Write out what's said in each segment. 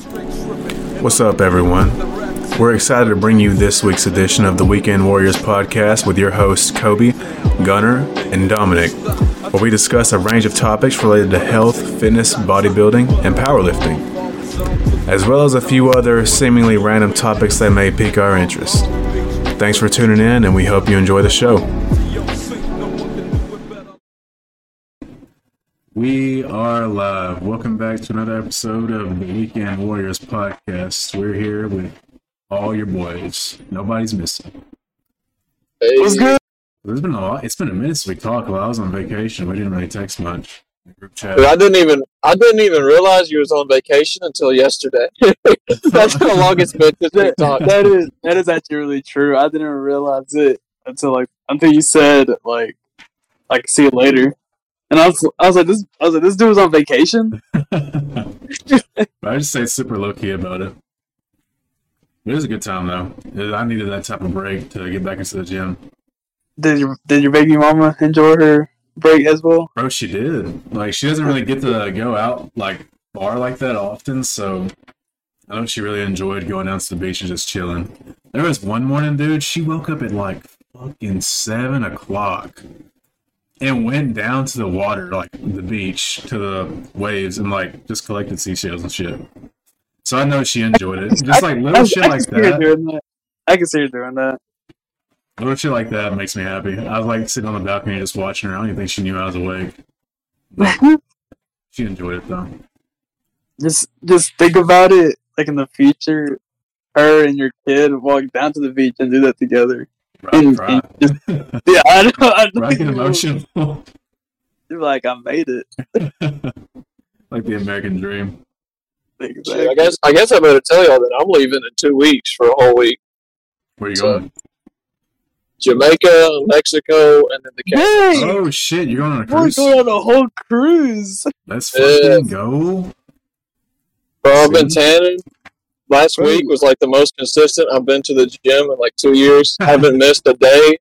What's up, everyone? We're excited to bring you this week's edition of the Weekend Warriors podcast with your hosts, Kobe, Gunner, and Dominic, where we discuss a range of topics related to health, fitness, bodybuilding, and powerlifting, as well as a few other seemingly random topics that may pique our interest. Thanks for tuning in, and we hope you enjoy the show. We are live. Welcome back to another episode of the Weekend Warriors podcast. We're here with all your boys. Nobody's missing. Hey, What's good? There's been a lot. It's been a minute since we talked. While I was on vacation, we didn't really text much. Group chat. Dude, I didn't even I didn't even realize you was on vacation until yesterday. That's how long it's been since we talked. That is that is actually really true. I didn't realize it until like until you said like like see you later. And I was I was like this I was like this dude was on vacation. I just say super low key about it. It was a good time though. I needed that type of break to get back into the gym. Did your did your baby mama enjoy her break as well? Bro, she did. Like she doesn't really get to go out like far like that often, so I don't know she really enjoyed going down to the beach and just chilling. There was one morning, dude, she woke up at like fucking seven o'clock and went down to the water, like the beach, to the waves and like just collected seashells and shit. So I know she enjoyed it. Just like little I, shit I like can see her that. that. I can see her doing that. Little shit like that makes me happy. I was like sitting on the balcony just watching her. I don't even think she knew I was awake. She enjoyed it though. just just think about it like in the future, her and your kid walk down to the beach and do that together. Right, And- right. and Yeah, I know. I know right, get you will. emotional. You're like, I made it. like the American dream. Exactly. Shit, I guess I guess I better tell y'all that I'm leaving in two weeks for a whole week. Where you So- going? Jamaica, Mexico, and then the Caribbean. Dang! Oh shit, you're going on a cruise. We're going on a whole cruise. Let's Yeah. fucking go. Bro, I've been tanning. Last week was like the most consistent I've been to the gym in like two years. Haven't missed a day.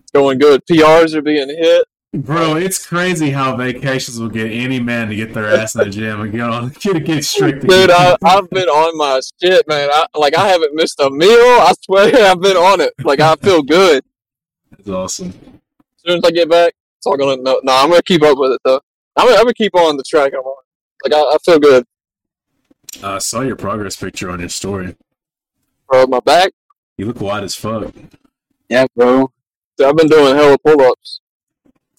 It's going good. PRs are being hit. Bro, it's crazy how vacations will get any man to get their ass in the gym and get on get, get strict. Dude, I, I've been on my shit, man. I, like I haven't missed a meal. I swear I've been on it. Like I feel good. That's awesome. As soon as I get back, it's all gonna. No, no I'm gonna keep up with it though. I'm gonna, I'm gonna keep on the track I'm on. Like I, I feel good. Uh, I saw your progress picture on your story. Bro, my back. You look wide as fuck. Yeah, bro. I've been doing hella pull-ups.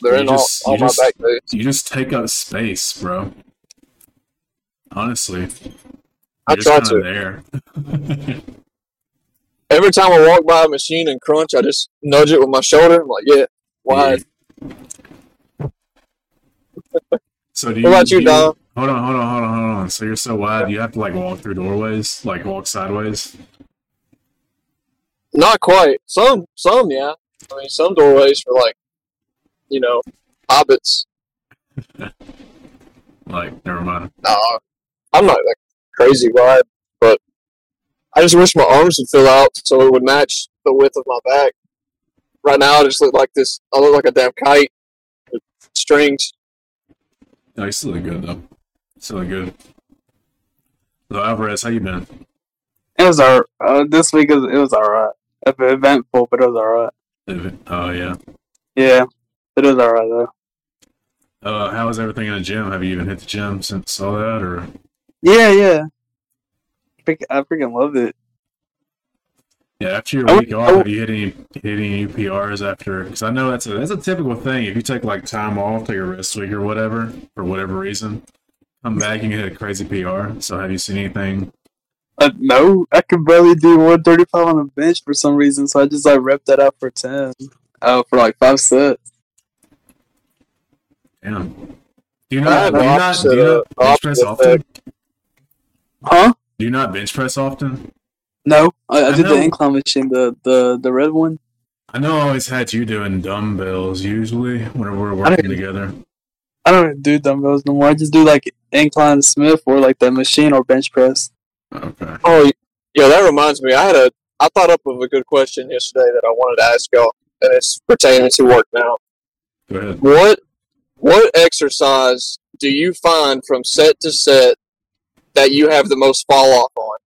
They're You in just- all, all my just- back days. You just take up space, bro. Honestly, I You're try to. There. Every time I walk by a machine and crunch, I just nudge it with my shoulder. I'm like, yeah, wide. So do you? What about you, do Dom? Hold on, hold on, hold on, So you're so wide, you have to like walk through doorways, like walk sideways. Not quite. Some, some, yeah. I mean, some doorways for like, you know, hobbits. Like, never mind. Nah, I'm not like crazy wide, but I just wish my arms would fill out so it would match the width of my back. Right now, I just look like this. I look like a damn kite with strings. You still look good though. Look good. So Alvarez, how you been? It was our uh, this week. Was, it was alright. Eventful, but it was alright. Oh yeah. Yeah, it was alright though. Uh, how was everything in the gym? Have you even hit the gym since all that, or Yeah, yeah. I freaking loved it. yeah? After your week off, have you hit any hit any PRs after? Because I know that's a that's a typical thing. If you take like time off, take a rest week or whatever, for whatever reason, come back and hit a crazy PR. So have you seen anything? Uh, no, I could barely do 135 on the bench for some reason, so I just like rep that out for 10. Oh, for like five sets. Damn. Do you not do you not, do you uh, bench press often? Huh? Do you not bench press often? No, I, I, I did know. the incline machine, the the the red one. I know I always had you doing dumbbells usually whenever we're working together. I don't even do dumbbells no more. I just do like incline Smith or like the machine or bench press. Okay. Oh, yeah, that reminds me. I had a. I thought up of a good question yesterday that I wanted to ask y'all, and it's pertaining to working out. Go ahead. What what exercise do you find from set to set that you have the most fall off on.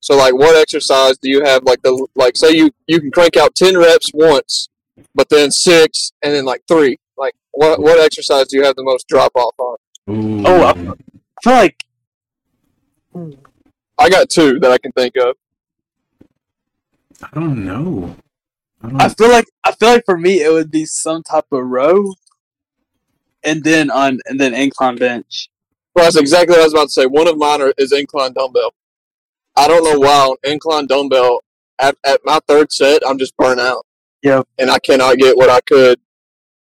So like, what exercise do you have like the like? Say you you can crank out ten reps once, but then six and then like three. Like, what what exercise do you have the most drop off on? Ooh. Oh, I feel like I got two that I can think of. I don't know. I don't, I feel like I feel like for me it would be some type of row, and then on and then incline bench. Well, that's exactly what I was about to say. One of mine are, is incline dumbbell. I don't know why on incline dumbbell at, at my third set I'm just burnt out. Yep. And I cannot get what I could.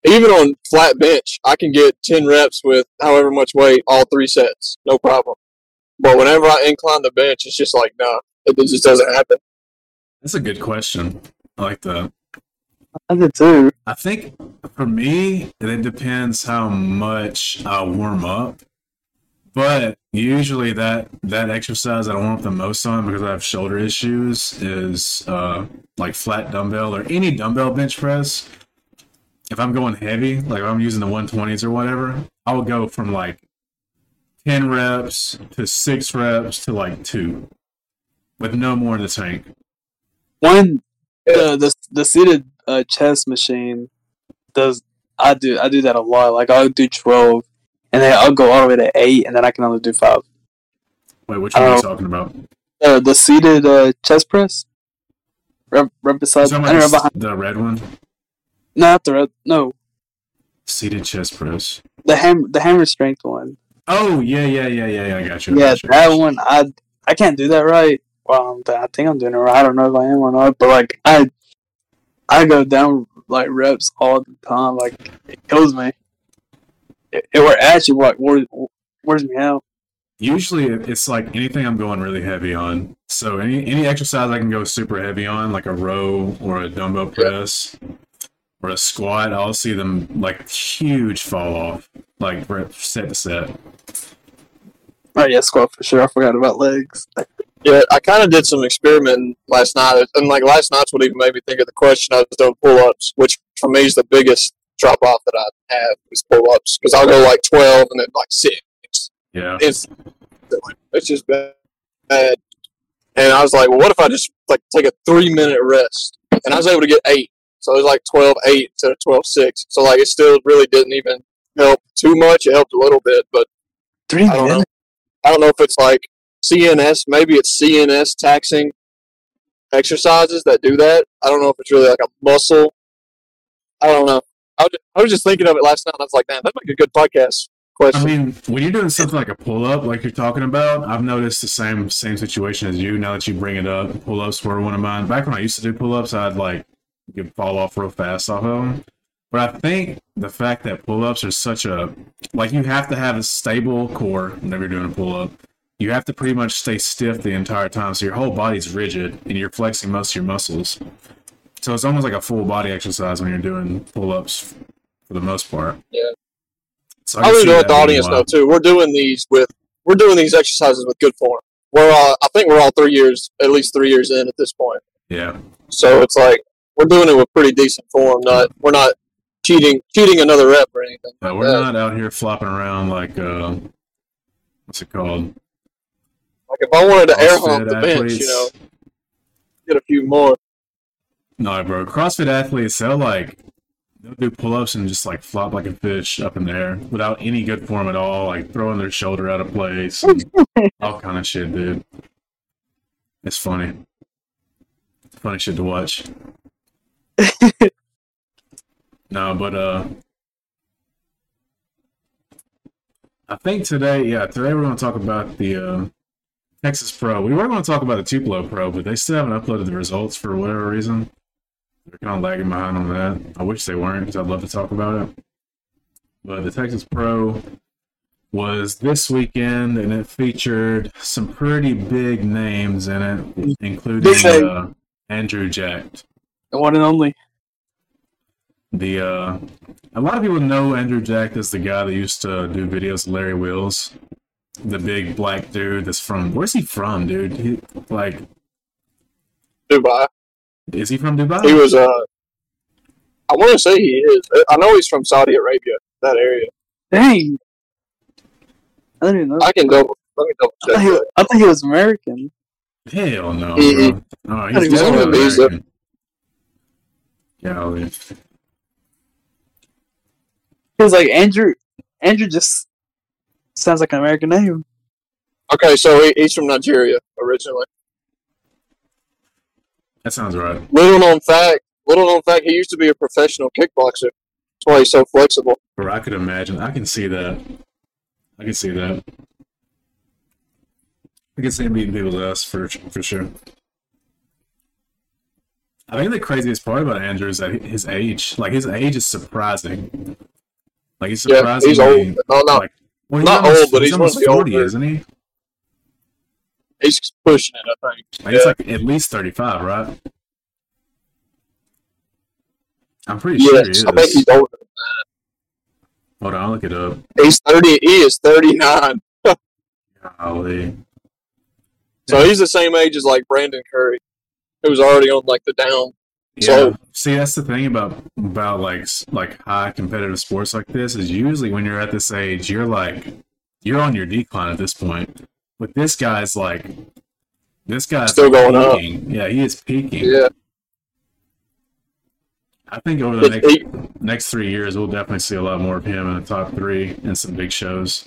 Even on flat bench, I can get ten reps with however much weight all three sets, no problem. But whenever I incline the bench, it's just like nah, it just doesn't happen. that's a good question. I like that. I did too. I think for me, it depends how much I warm up. But usually that that exercise that I warm up the most on because I have shoulder issues is uh, like flat dumbbell or any dumbbell bench press. If I'm going heavy, like I'm using the 120s or whatever, I will go from like 10 reps to six reps to like two with no more in the tank. One the the the seated uh, chest machine does. I do I do that a lot. Like I'll do twelve, and then I'll go all the way to eight, and then I can only do five. Wait, which one are you Oh. talking about? Uh, the seated uh, chest press. Right, right beside, Talking I don't know, about behind. the, the red one? Not the red. No, Seated chest press. the hammer, the hammer strength one. Oh yeah, yeah, yeah, yeah, yeah. I got you. I Yeah, got you, that one. I I can't do that right. Um, well, I'm, I think I'm doing it right. I don't know if I am or not, but like I, I go down like reps all the time. Like it kills me. It, it were actually like wears, wears me out. Usually, it's like anything I'm going really heavy on. So any any exercise I can go super heavy on, like a row or a dumbbell press or a squat, I'll see them like huge fall off, like rep- set to set. Oh yeah, squat for sure. I forgot about legs. Yeah, I kind of did some experimenting last night, and like last night's what even made me think of the question. I was doing pull ups, which for me is the biggest drop off that I have is pull ups because I'll go like twelve and then like six. Yeah, It's it's just bad. And I was like, well, what if I just like take a three minute rest? And I was able to get eight, so it was like 12 8 instead of 12 6. So like it still really didn't even help too much. It helped a little bit, but Three I don't know. I don't know if it's like CNS, maybe it's CNS taxing exercises that do that. I don't know if it's really like a muscle. I don't know. I was, I was just thinking of it last night. And I was like, man, that'd make a good podcast question. I mean, when you're doing something like a pull up, like you're talking about, I've noticed the same same situation as you. Now that you bring it up, pull ups were one of mine. Back when I used to do pull ups, I'd like get fall off real fast off of them. But I think the fact that pull ups are such a like you have to have a stable core whenever you're doing a pull up. You have to pretty much stay stiff the entire time, so your whole body's rigid and you're flexing most of your muscles. So it's almost like a full body exercise when you're doing pull ups for the most part. Yeah. So I I can really see know what the audience know too. We're doing these with we're doing these exercises with good form. We're all I think we're all three years at least three years in at this point. Yeah. So it's like we're doing it with pretty decent form. Not we're not cheating cheating another rep or anything. Yeah, like we're that. not out here flopping around like uh, what's it called? Like if I wanted to air CrossFit hump the bench, you know, get a few more. No, bro. CrossFit athletes, they'll like they'll do pull-ups and just like flop like a fish up in the air without any good form at all, like throwing their shoulder out of place, and all kind of shit, dude. It's funny. Funny shit to watch. no, but uh, I think today, yeah, today we're going to talk about the uh, Texas Pro. We were going to talk about the Tupelo Pro, but they still haven't uploaded the results for whatever reason. They're kind of lagging behind on that. I wish they weren't because I'd love to talk about it. But the Texas Pro was this weekend and it featured some pretty big names in it, including uh, Andrew Jacked. The one and only. The uh, a lot of people know Andrew Jacked as the guy that used to do videos with Larry Wheels, the big black dude that's from where's he from, dude? He, like, Dubai. is he from Dubai? He was uh I wanna say he is. I know he's from Saudi Arabia, that area. Dang. I didn't even know. I can double Let me double I check. thought, he, I thought he was American. Hell no, Mhm. bro. Oh, He's he's definitely one of these, American. Golly. He was like Andrew. Andrew just sounds like an American name. Okay, so he, he's from Nigeria originally. That sounds right. Little known fact. Little known fact. He used to be a professional kickboxer. That's why he's so flexible. Bro, I could imagine. I can see that. I can see that. I can see him beating people's ass for for sure. I think the craziest part about Andrew is that his age, like his age, is surprising. Like he's surprising. Yeah, he's old. No, not like, well, he's not almost, old, but he's of almost forty, older. isn't he? he's pushing it. I think. Like, He's like at least thirty-five, right? I'm pretty sure he is. I think he's older. Hold on, I'll look it up. He's thirty. He is thirty nine. Golly. So he's the same age as like Brandon Curry, who's already on like the down. Yeah. So- See, that's the thing about about like like high competitive sports like this is usually when you're at this age, you're like you're on your decline at this point. But this guy's like this guy's Still going up. Yeah, he is peaking. Yeah, I think over the It- next he- next three years, we'll definitely see a lot more of him in the top three and some big shows.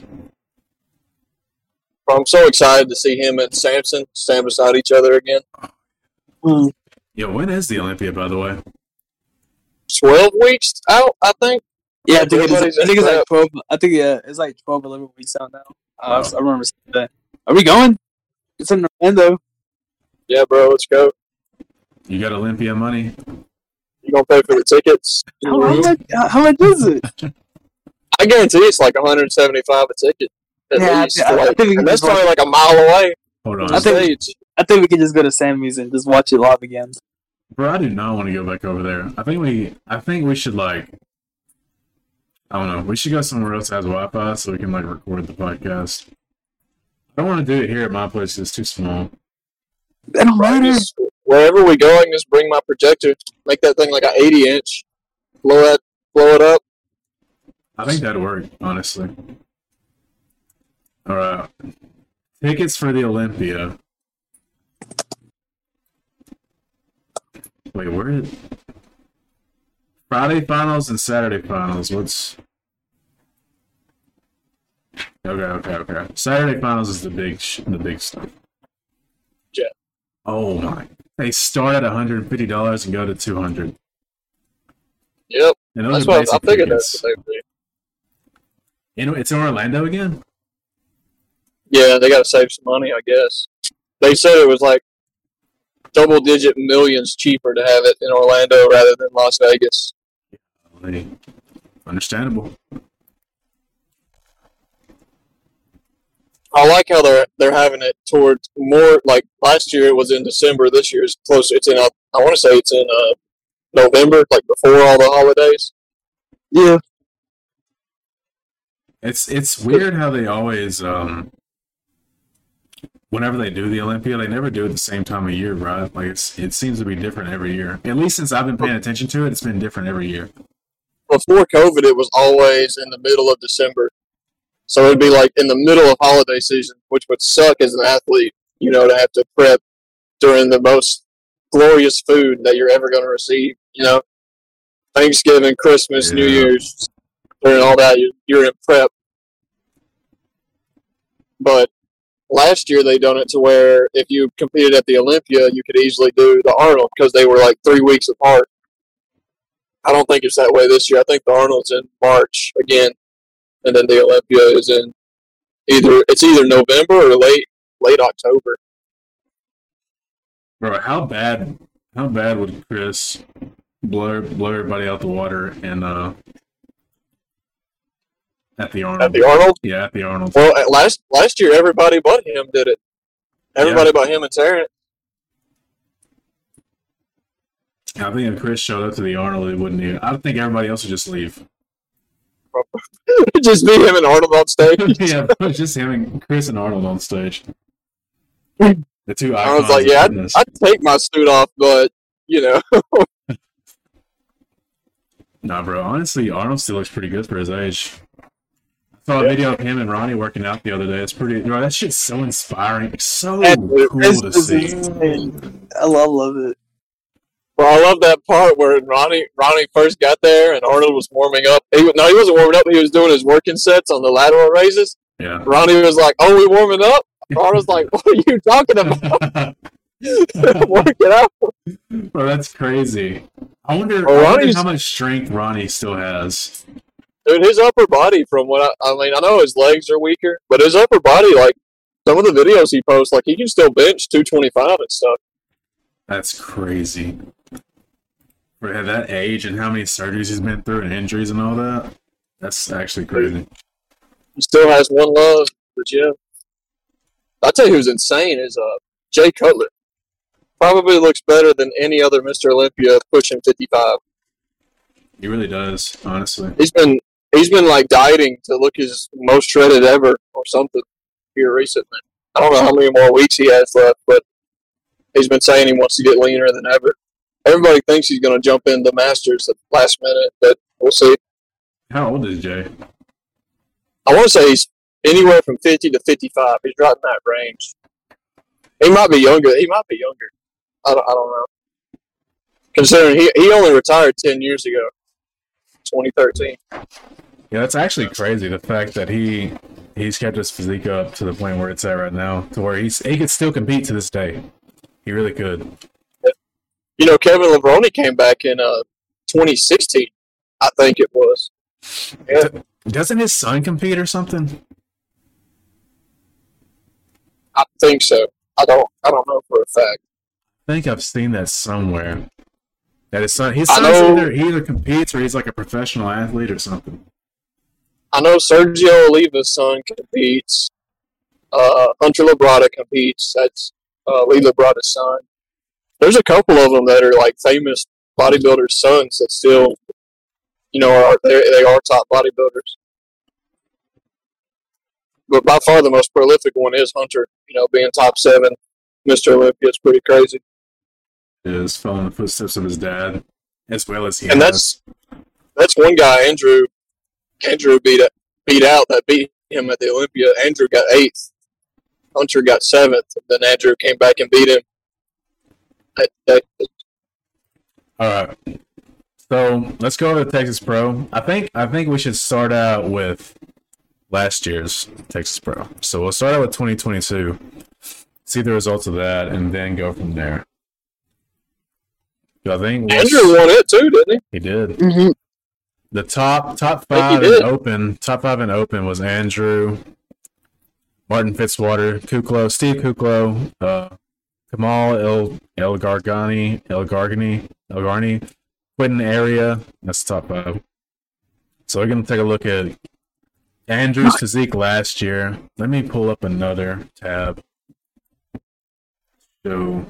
I'm so excited to see him and Samson stand beside each other again. Hmm. Yeah, when is the Olympia, by the way? Twelve weeks out, I think. Yeah, I think, it is, I think it's like twelve. I think yeah, it's like 12, 11 weeks out now. Uh, I remember seeing that. Are we going? It's in Orlando. Yeah, bro, let's go. You got Olympia money? You gonna pay for the tickets? How, how much? How, how much is it? I guarantee it's like 175 a ticket. At Yeah, I least. I- I Like, think we can and that's probably like a mile away Hold on. I think- stage. I think we could just go to Sammy's and just watch it live again. Bro, I do not want to go back over there. I think we, I think we should like, I don't know. We should go somewhere else that has Wi-Fi so we can like record the podcast. I don't want to do it here at my place. It's too small. It don't matter. Just, wherever we go, I can just bring my projector, make that thing like an 80 inch, blow it, blow it up. I think that'd work, honestly. All right. Tickets for the Olympia. Wait, where is Friday finals and Saturday finals? What's Okay, okay, okay. Saturday finals is the big, sh- the big stuff. Yeah. Oh my! They start at one hundred and fifty dollars and go to two hundred. Yep, And those that's are what I basic figured tickets. that's what they would be. You know, it's in Orlando again. Yeah, they got to save some money, I guess. They said it was like double digit millions cheaper to have it in Orlando rather than Las Vegas. Hey, Understandable. I like how they're they're having it towards more like last year it was in December. This year is close. It's in uh, I want to say it's in uh, November, like before all the holidays. Yeah. It's it's weird how they always um whenever they do the Olympia, they never do it the same time of year, right? Like it's it seems to be different every year. At least since I've been paying attention to it, it's been different every year. Before COVID, it was always in the middle of December, so it'd be like in the middle of holiday season, which would suck as an athlete. You know, to have to prep during the most glorious food that you're ever going to receive. You know, Thanksgiving, Christmas, New Year's, during all that, you're in prep. But last year they done it to where if you competed at the Olympia, you could easily do the Arnold because they were like three weeks apart. I don't think it's that way this year. I think the Arnold's in March again, and then the Olympia is in either it's either November or late late October. Bro, how bad how bad would Chris blow blow everybody out the water and uh at the Arnold? At the Arnold, yeah, at the Arnold. well, at last last year everybody but him did it. Everybody but him and Tarrant. I think if Chris showed up to the Arnold, it wouldn't even. I don't think everybody else would just leave. Just be him and Arnold on stage. yeah, just him and Chris and Arnold on stage. The two I was like, yeah, I'd. I'd take my suit off, but you know, Nah, bro. Honestly, Arnold still looks pretty good for his age. I saw a video of him and Ronnie working out the other day. It's pretty. Bro, that shit's so inspiring. It's so And cool It's to see. I love, love it. Bro, I love that part where Ronnie Ronnie first got there and Arnold was warming up. He, no, he wasn't warming up. He was doing his working sets on the lateral raises. Yeah. Ronnie was like, "Oh, we warming up." Arnold's like, "What are you talking about? Working out?" Bro, that's crazy. I wonder, Well, I wonder how much strength Ronnie still has. Dude, his upper body, from what I, I mean, I know his legs are weaker, but his upper body, like some of the videos he posts, like he can still bench two twenty five and stuff. That's crazy. For at that age and how many surgeries he's been through and injuries and all that. That's actually crazy. He still has one love, but yeah. I tell you, who's insane is uh Jay Cutler. Probably looks better than any other Mr. Olympia pushing fifty five. He really does, honestly. He's been he's been like dieting to look his most shredded ever or something here recently. I don't know how many more weeks he has left, but he's been saying he wants to get leaner than ever. Everybody thinks he's going to jump into Masters at the last minute, but we'll see. How old is Jay? I want to say he's anywhere from 50 to 55. He's right in that range. He might be younger. He might be younger. I don't, I don't know. Considering he, he only retired 10 years ago, 2013. Yeah, that's actually crazy. The fact that he he's kept his physique up to the point where it's at right now, to where he's he could still compete to this day. He really could. You know, Kevin Levrone came back in uh, 2016, I think it was. Yeah. Doesn't his son compete or something? I think so. I don't. I don't know for a fact. I think I've seen that somewhere. That his son, his know- either he either competes or he's like a professional athlete or something. I know Sergio Oliva's son competes. Uh, Hunter Labrada competes. That's uh, Lee Labrada's son. There's a couple of them that are like famous bodybuilders' sons that still, you know, are they they are top bodybuilders. But by far the most prolific one is Hunter. You know, being top seven, Mr. Olympia. is pretty crazy. Is following the footsteps of his dad, as well as he And has. that's that's one guy Andrew Andrew beat beat out that beat him at the Olympia. Andrew got eighth. Hunter got seventh. Then Andrew came back and beat him. That, that, All right. So let's go over to Texas Pro. I think I think we should start out with last year's Texas Pro. So we'll start out with 2022, see the results of that, and then go from there. I think Andrew won it too, didn't he? he did. Mm-hmm. The top top five in open, top five in open was Andrew, Martin Fitzwater, Kuclo, Steve Kuclo, uh, Kamal El El Gargani, El Gargani, El Garni, Quinton Eriya. That's the top five. So we're gonna take a look at Andrew's physique last year. Let me pull up another tab. So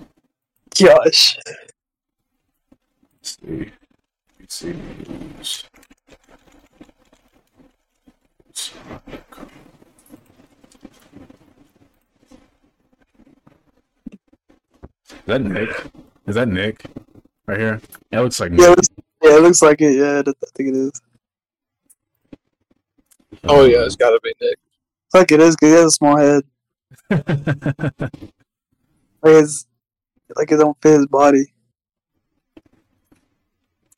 Gosh. let's see. Let's see. Is that Nick? Is that Nick? Right here? That looks like Yeah, it Nick. looks, yeah, it looks like it. Yeah, I think it is. Oh yeah, it's got to be Nick. It's like it is because he has a small head. Like it's like it don't fit his body.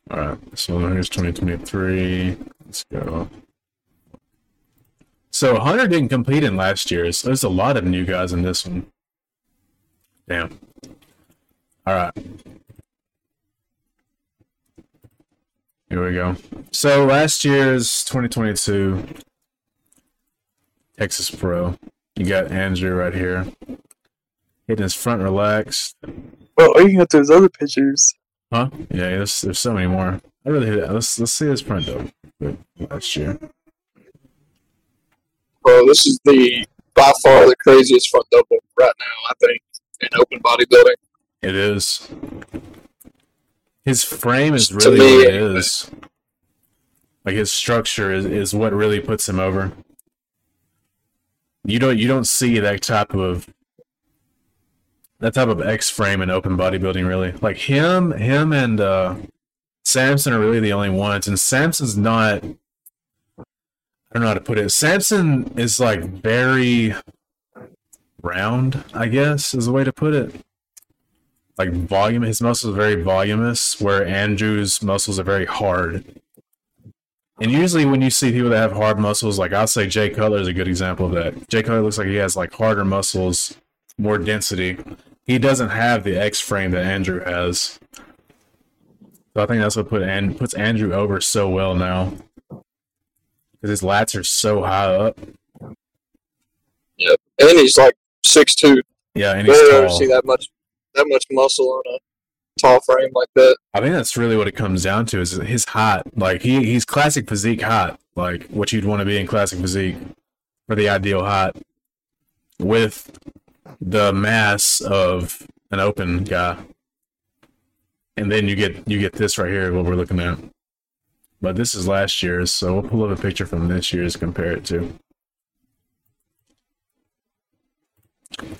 All right. So here's 2023. Let's go. So Hunter didn't compete in last year's. There's a lot of new guys in this one. Damn. All right. Here we go. So last year's 2022 Texas Pro. You got Andrew right here. Hitting his front relaxed. Well, or you can go to his other pictures. Huh? Yeah, there's there's so many more. I really hit it. Let's let's see his print though. Last year. Bro, this is the by far the craziest front double right now. I think in open bodybuilding. It is. His frame is really me, what it is. Like his structure is, is what really puts him over. You don't you don't see that type of that type of X frame in open bodybuilding really. Like him him and uh Samson are really the only ones and Samson's not don't know how to put it. Samson is like very round, I guess, is the way to put it. Like volume, his muscles are very voluminous, where Andrew's muscles are very hard. And usually, when you see people that have hard muscles, like I'll say Jay Cutler is a good example of that. Jay Cutler looks like he has like harder muscles, more density. He doesn't have the X frame that Andrew has. So I think that's what put and puts Andrew over so well now his lats are so high up. Yep. And he's like six two. Yeah, and he's Rarely tall. see that much that much muscle on a tall frame like that. I think that's really what it comes down to is his height. Like he he's classic physique height, like what you'd want to be in classic physique for the ideal height, with the mass of an open guy. And then you get you get this right here, what we're looking at. But this is last year's, so we'll pull up a picture from this year's to compare it to.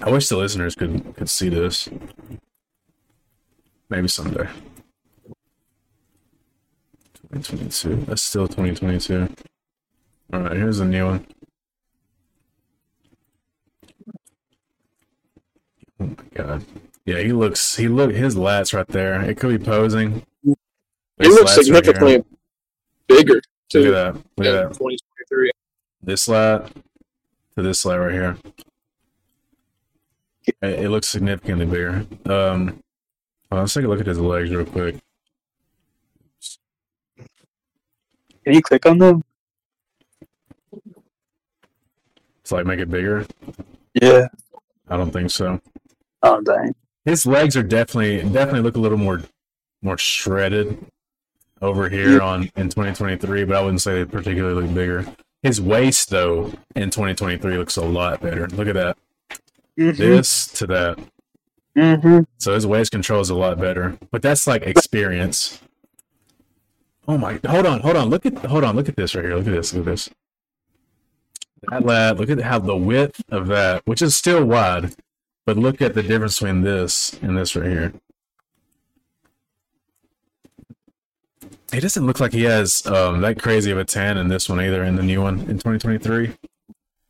I wish the listeners could could see this. Maybe someday. 2022. That's still 2022. All right, here's a new one. Oh my god. Yeah, he looks. He look. His lats right there. It could be posing. He looks significantly. right significantly here. bigger Look at that. Look at in that. 2023. This lat to this lat right here. It, it looks significantly bigger. Um, well, let's take a look at his legs real quick. Can you click on them? It's like make it bigger. Yeah. I don't think so. Oh dang. His legs are definitely definitely look a little more more shredded over here on in 2023, but I wouldn't say they particularly look bigger. His waist though in 2023 looks a lot better. Look at that. Mm-hmm. This to that. Mm-hmm. So his waist control is a lot better. But that's like experience. Oh my hold on, hold on. Look at hold on, look at this right here. Look at this, look at this. That lad, look at how the width of that, which is still wide, but look at the difference between this and this right here. It doesn't look like he has um, that crazy of a tan in this one either, in the new one in 2023.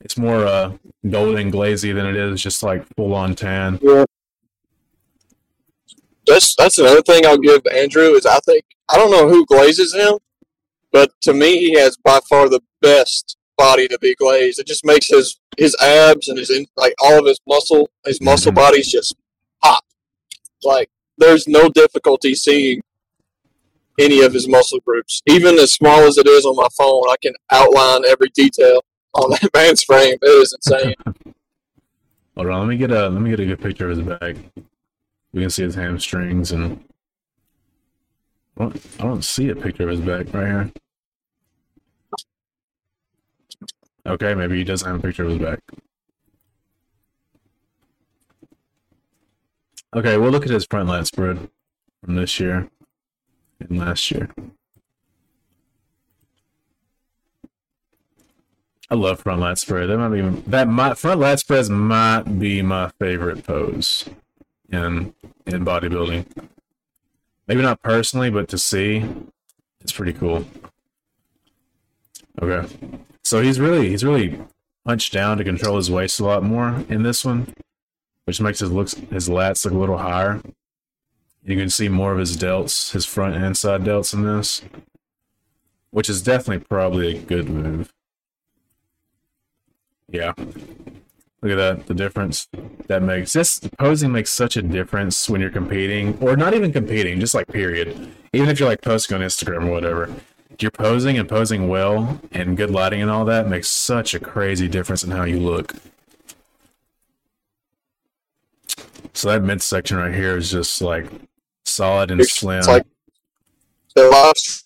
It's more uh, golden glazy than it is just like full on tan. That's that's another thing I'll give Andrew is I think I don't know who glazes him, but to me he has by far the best body to be glazed. It just makes his his abs and his in, like all of his muscle his muscle Mhm. bodies just pop. Like there's no difficulty seeing any of his muscle groups, even as small as it is on my phone. I can outline every detail on that man's frame. It is insane. Hold on, let me get a let me get a good picture of his back. We can see his hamstrings and I don't, see a picture of his back right here. Okay, maybe he doesn't have a picture of his back. Okay, we'll look at his front lat spread from this year and last year. I love front lat spread. That might be that my front lat spreads might be my favorite pose in in bodybuilding. Maybe not personally, but to see, it's pretty cool. Okay, so he's really he's really punched down to control his waist a lot more in this one, which makes his looks his lats look a little higher. You can see more of his delts, his front and side delts in this, which is definitely probably a good move. Yeah. Look at that, the difference that makes. This posing makes such a difference when you're competing, or not even competing, just like period. Even if you're like posting on Instagram or whatever, you're posing and posing well and good lighting and all that makes such a crazy difference in how you look. So that midsection right here is just like solid and It's slim. like the last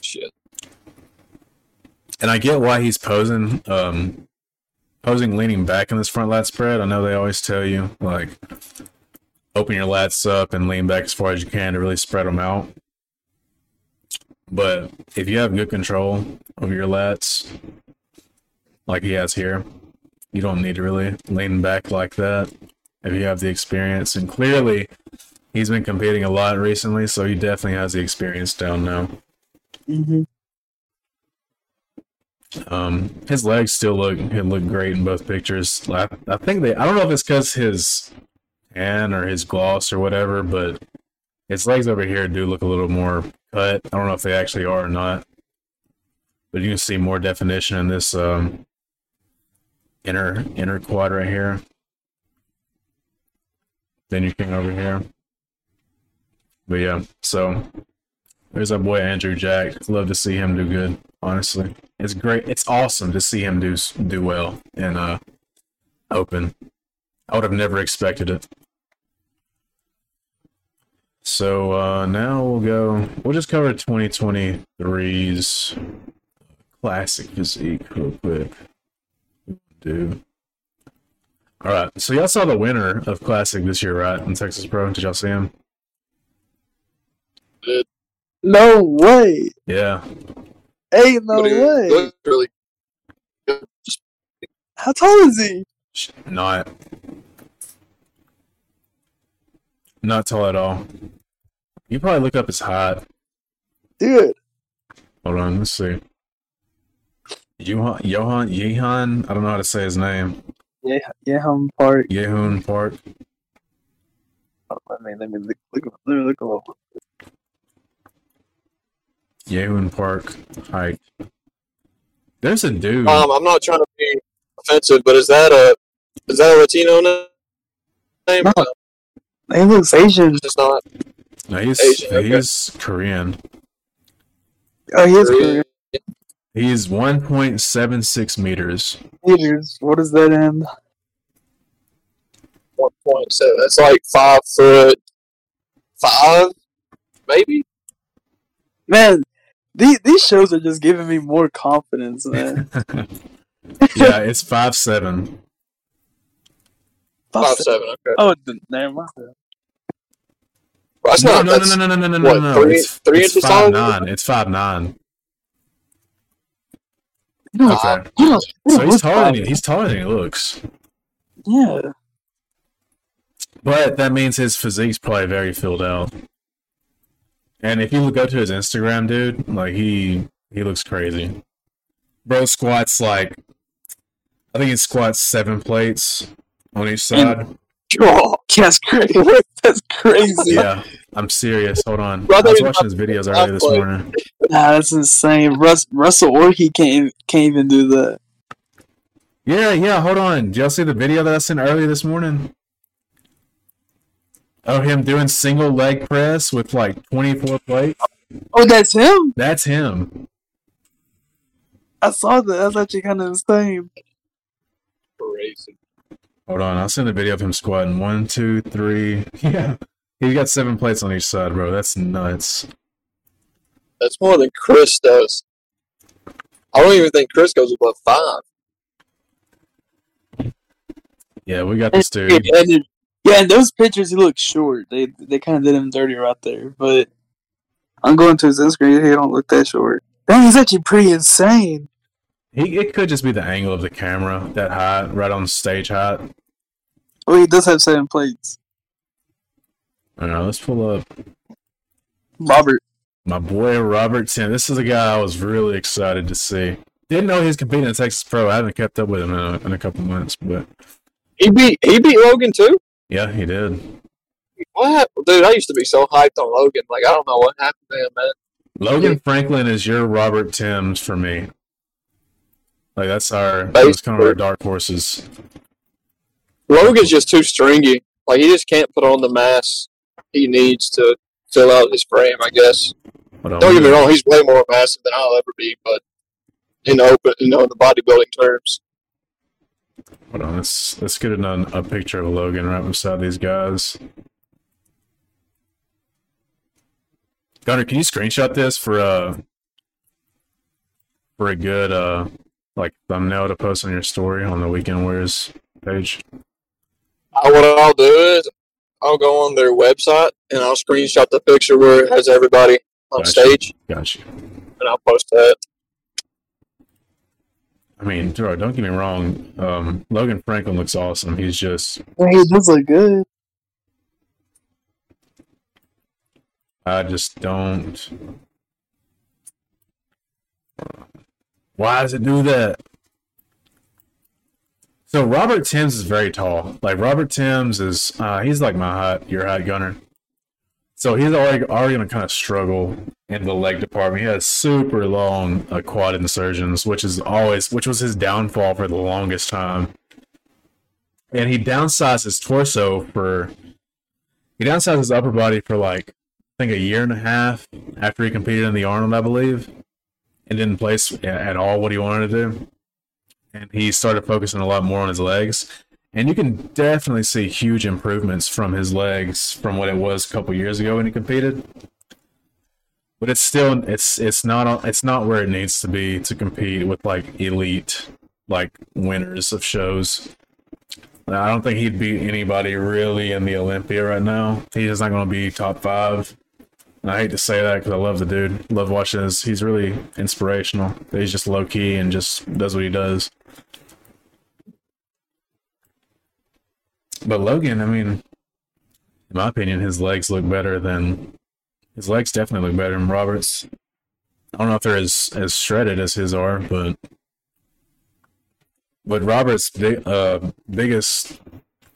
shit. and I get why he's posing, um, posing leaning back in this front lat spread. I know they always tell you like open your lats up and lean back as far as you can to really spread them out. But if you have good control over your lats, like he has here, you don't need to really lean back like that. If you have the experience, and clearly he's been competing a lot recently, so he definitely has the experience down now. Mm-hmm. Um, his legs still look he look great in both pictures. I, I think they. I don't know if it's because his tan or his gloss or whatever, but his legs over here do look a little more cut. I don't know if they actually are or not, but you can see more definition in this um, inner inner quad right here. Then you came over here. But yeah, so there's our boy Andrew Jacked. Love to see him do good. Honestly, it's great. It's awesome to see him do do well in uh open. I would have never expected it. So uh, now we'll go. We'll just cover 2023's classic physique real quick. Do. All right. So y'all saw the winner of classic this year, right? In Texas Pro. Did y'all see him? No way. Yeah. Ain't no he way. really. How tall is he? Sh- Not. Not tall at all. You probably look up his height. Dude. Hold on, let's see. Johan, Johan, Yehan, I don't know how to say his name. Yeah, yeah, home park. Yehun Park. Oh, let me let me look look let me look a little. Yehun Park height. There's a dude. Um, I'm not trying to be offensive, but is that a is that a Latino name? No. He looks Asian. It's not. no, he's Asian, okay. Korean. Oh, he is Korean. Korean. He's 1.76 meters. Meters. What is that in? One point seven. That's like five foot five, maybe. Man, these these shows are just giving me more confidence, man. yeah, it's five seven. Five seven. Okay. Oh, th- never mind. Well, that's No, not. no, that's, no, no, no, no, no, what, no, no. three- It's, three it's inches five taller? nine. It's five nine. No, Okay. no, So he's taller than he, he's taller than he looks. Yeah. But that means his physique's probably very filled out. And if you go to his Instagram, dude, like he he looks crazy. Bro squats like I think he squats seven plates on each side. Oh, that's crazy. That's crazy. yeah, I'm serious. Hold on. Bro, I I was watching his videos half earlier this morning. Nah, that's insane. Russ, Russell Orhii can't can't even do that. Yeah, yeah, hold on. Did y'all see the video that I sent earlier this morning? Oh, him doing single leg press with like 24 plates? Oh, that's him. That's him. I saw that. That's actually kind of insane. crazy. Hold on, I'll send a video of him squatting. One, two, three. Yeah. he's got seven plates on each side, bro. That's nuts. That's more than Chris does. I don't even think Chris goes above five. Yeah, we got this Yeah, dude. and it- yeah, in those pictures he looks short. They they kind of did him dirty right there. But I'm going to his Instagram. He don't look that short. Dang, he's actually pretty insane. He it could just be the angle of the camera, that high, right on stage height. Oh, he does have seven plates. I don't know. Let's pull up Robert. my boy Robert Tim. This is a guy I was really excited to see. Didn't know he was competing in Texas Pro. I haven't kept up with him in a, in a couple months, but He beat he beat Logan too. yeah, he did. What happened? Dude, I used to be so hyped on Logan. Like I don't know what happened to him, man. Logan Franklin is your Robert Timms for me. Like that's our that's kind of our dark horses. Logan's just too stringy. Like he just can't put on the mass he needs to fill out his frame. I guess. On, um, Don't get me wrong, he's way more massive than I'll ever be, but in the open, you know, in the bodybuilding terms. Hold on, um, let's let's get a, a picture of Logan right beside these guys. Gunner, can you screenshot this for a for a good uh like thumbnail to post on your story on the Weekend Warriors page? Uh, what I'll do is I'll go on their website and I'll screenshot the picture where it has everybody on Gotcha. stage, Gotcha. and I'll post that. I mean, bro, don't get me wrong. Um, Logan Franklin looks awesome. He's just Yeah, he does look good. I just don't. Why does it do that? So Robert Timms is very tall. Like Robert Timms is, uh, he's like my height, your height gunner. So he's already already gonna kind of struggle in the leg department. He has super long uh, quad insertions, which is always which was his downfall for the longest time. And he downsized his torso for he downsized his upper body for like I think a year and a half after he competed in the Arnold, I believe, and didn't place at all what he wanted to do. And he started focusing a lot more on his legs and you can definitely see huge improvements from his legs from what it was a couple years ago when he competed. But it's still it's it's not it's not where it needs to be to compete with like elite like winners of shows. I don't think he'd beat anybody really in the Olympia right now. He's not going to be top five. I hate to say that because I love the dude. Love watching his. He's really inspirational. He's just low key and just does what he does. But Logan, I mean, in my opinion, his legs look better than his legs definitely look better than Roberts. I don't know if they're as as shredded as his are, but but Roberts' big, uh, biggest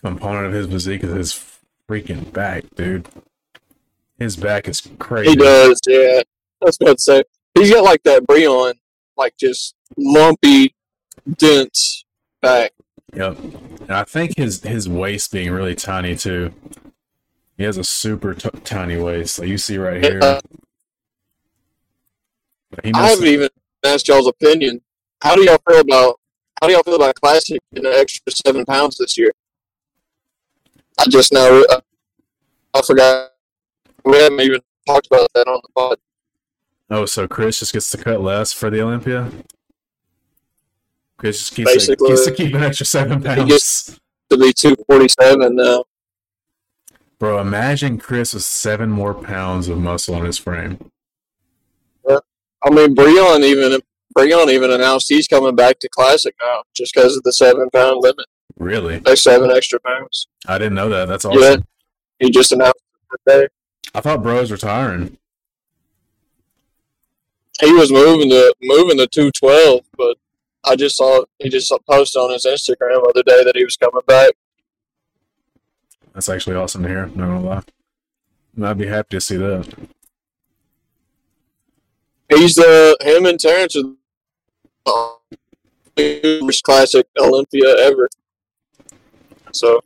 component of his physique is his freaking back, dude. His back is crazy. He does, yeah. That's what I'd say. He's got like that Breon, like just lumpy, dense back. Yep. And I think his his waist being really tiny too. He has a super t- tiny waist, like you see right here. Uh, He I haven't even asked y'all's opinion. How do y'all feel about how do y'all feel about Classic in an extra seven pounds this year? I just now I forgot we haven't even talked about that on the pod. oh, so Chris just gets to cut less for the Olympia. Chris just keeps, Basically, keeps to keep an extra seven he pounds. gets- To be two forty seven now. Bro, imagine Chris with seven more pounds of muscle on his frame. I mean, Breon even Breon even announced he's coming back to Classic now, just because of the seven pound limit. Really? Like seven extra pounds. I didn't know that. That's awesome. Yeah, he just announced it today. I thought bro was retiring. He was moving to moving to two twelve, but I just saw he just posted on his Instagram the other day that he was coming back. That's actually awesome to hear. Not gonna lie. I'd be happy to see that. He's the him and Terrence are the first classic Olympia ever. So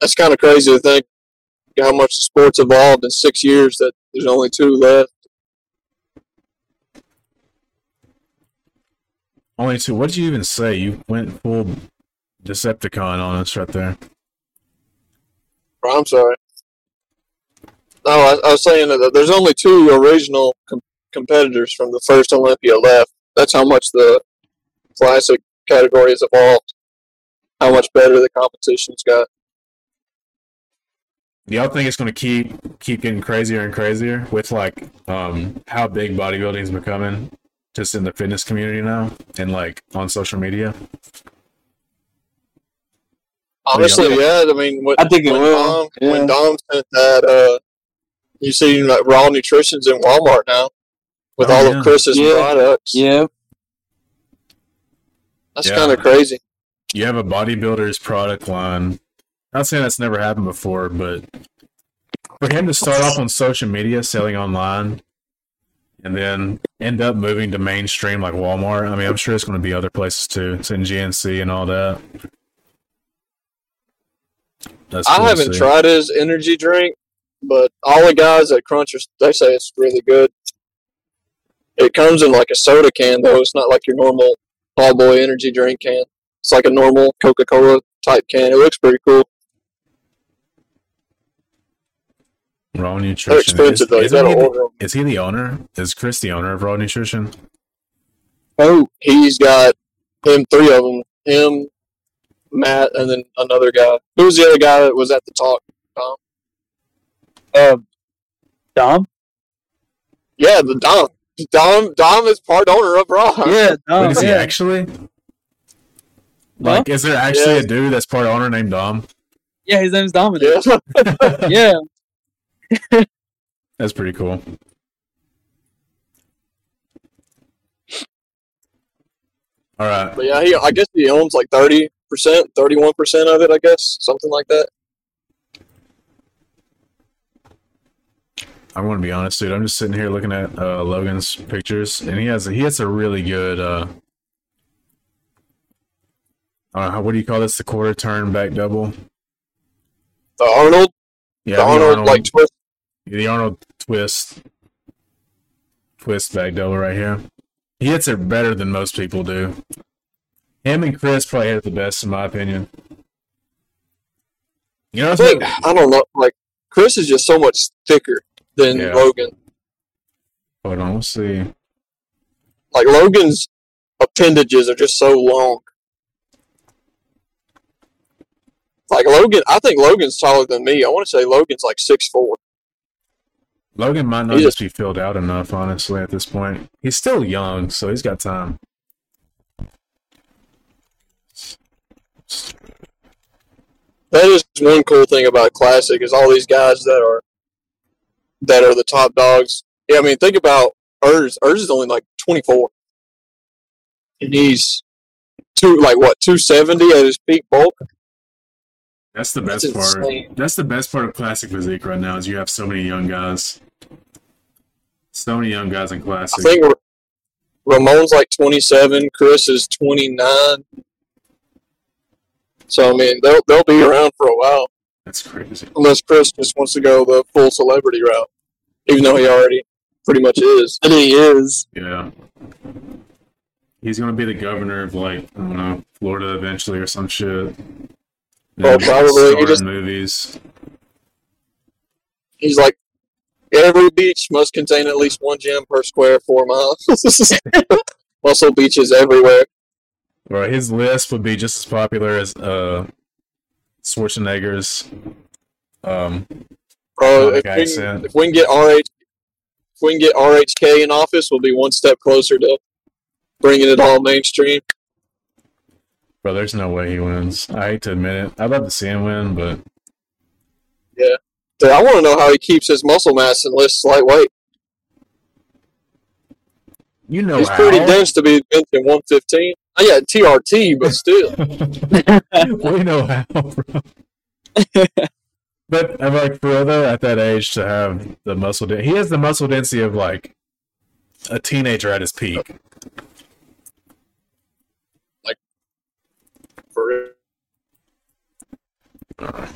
that's kind of crazy to think how much the sport's evolved in six years. That there's only two left. Only two. What did you even say? You went full Decepticon on us right there. Oh, I'm sorry. No, I, I was saying that there's only two original com- competitors from the first Olympia left. That's how much the classic category has evolved. How much better the competition's got. Do y'all think it's gonna keep keep getting crazier and crazier with like um how big bodybuilding is becoming just in the fitness community now and like on social media? Honestly, yeah. I mean, when, I think it when will, Dom, when. Dom sent that, uh, you see like Raw Nutrition's in Walmart now with Oh, all yeah. of Chris's Yeah. products. Yeah. That's Yeah. kind of crazy. You have a bodybuilder's product line. Not saying that's never happened before, but for him to start off on social media selling online and then end up moving to mainstream like Walmart, I mean, I'm sure it's going to be other places too. It's in GNC and all that. That's I cool haven't tried his energy drink, but all the guys at Crunchers they say it's really good. It comes in like a soda can though. It's not like your normal tall boy energy drink can. It's like a normal Coca Cola type can. It looks pretty cool. Raw They're Nutrition. expensive though. You isn't he the- Is he the owner? Is Chris the owner of Raw Nutrition? Oh, He's got him three of them. Him, Matt, and then another guy. Who was the other guy that was at the talk? Tom. uh, Dom? Yeah, the Dom. Dom. Dom is part owner of Raw. Yeah, Dom. Wait, is he yeah. actually? Like, is there actually Yeah. a dude that's part owner named Dom? yeah, his name's Dominic. Yeah. Yeah. That's pretty cool. All right. But yeah, he I guess he owns like thirty percent, thirty one percent of it. I guess something like that. I'm going to be honest, dude. I'm just sitting here looking at uh, Logan's pictures, and he has a, he has a really good. Uh, uh, what do you call this? The quarter turn back double. The Arnold, Yeah, the Arnold, like twist. The Arnold twist, twist back double right here. He hits it better than most people do. Him and Chris probably hit it the best, in my opinion. You know, I think what- I don't know. Like Chris is just so much thicker than Yeah. Logan. hold on, we'll see. Like Logan's appendages are just so long. Like Logan, I think Logan's taller than me. I want to say Logan's like six four. Logan might not just be filled out enough, honestly, at this point. He's still young, so he's got time. That is one cool thing about Classic is all these guys that are that are the top dogs. Yeah, I mean, think about Urs. Urs is only like twenty four, and he's two like what two seventy at his peak bulk. That's the That's best part. insane. That's the best part of classic physique right now is you have so many young guys. So many young guys in I think Ramon's like twenty seven. Chris is twenty nine. So I mean, they'll they'll be around for a while That's crazy. unless Chris just wants to go the full celebrity route, even though he already pretty much is. And he is. Yeah. He's gonna be the governor of like I don't know Florida eventually or some shit. Oh, probably. He just- movies. He's like, every beach must contain at least one gym per square four miles. Muscle beaches everywhere. Or his list would be just as popular as uh Schwarzenegger's. Um, Bro, if, we can, if we can get RH, if we can get RFK in office, we'll be one step closer to bringing it all mainstream. bro, there's no way he wins. I hate to admit it. I'd love to see him win, but Dude, I want to know how he keeps his muscle mass and lifts lightweight. you know He's how. pretty dense to be benching 115. Oh, yeah, TRT, but still. we know how, bro. but I'm like for other at that age to have the muscle, den- he has the muscle density of like a teenager at his peak. Like for real.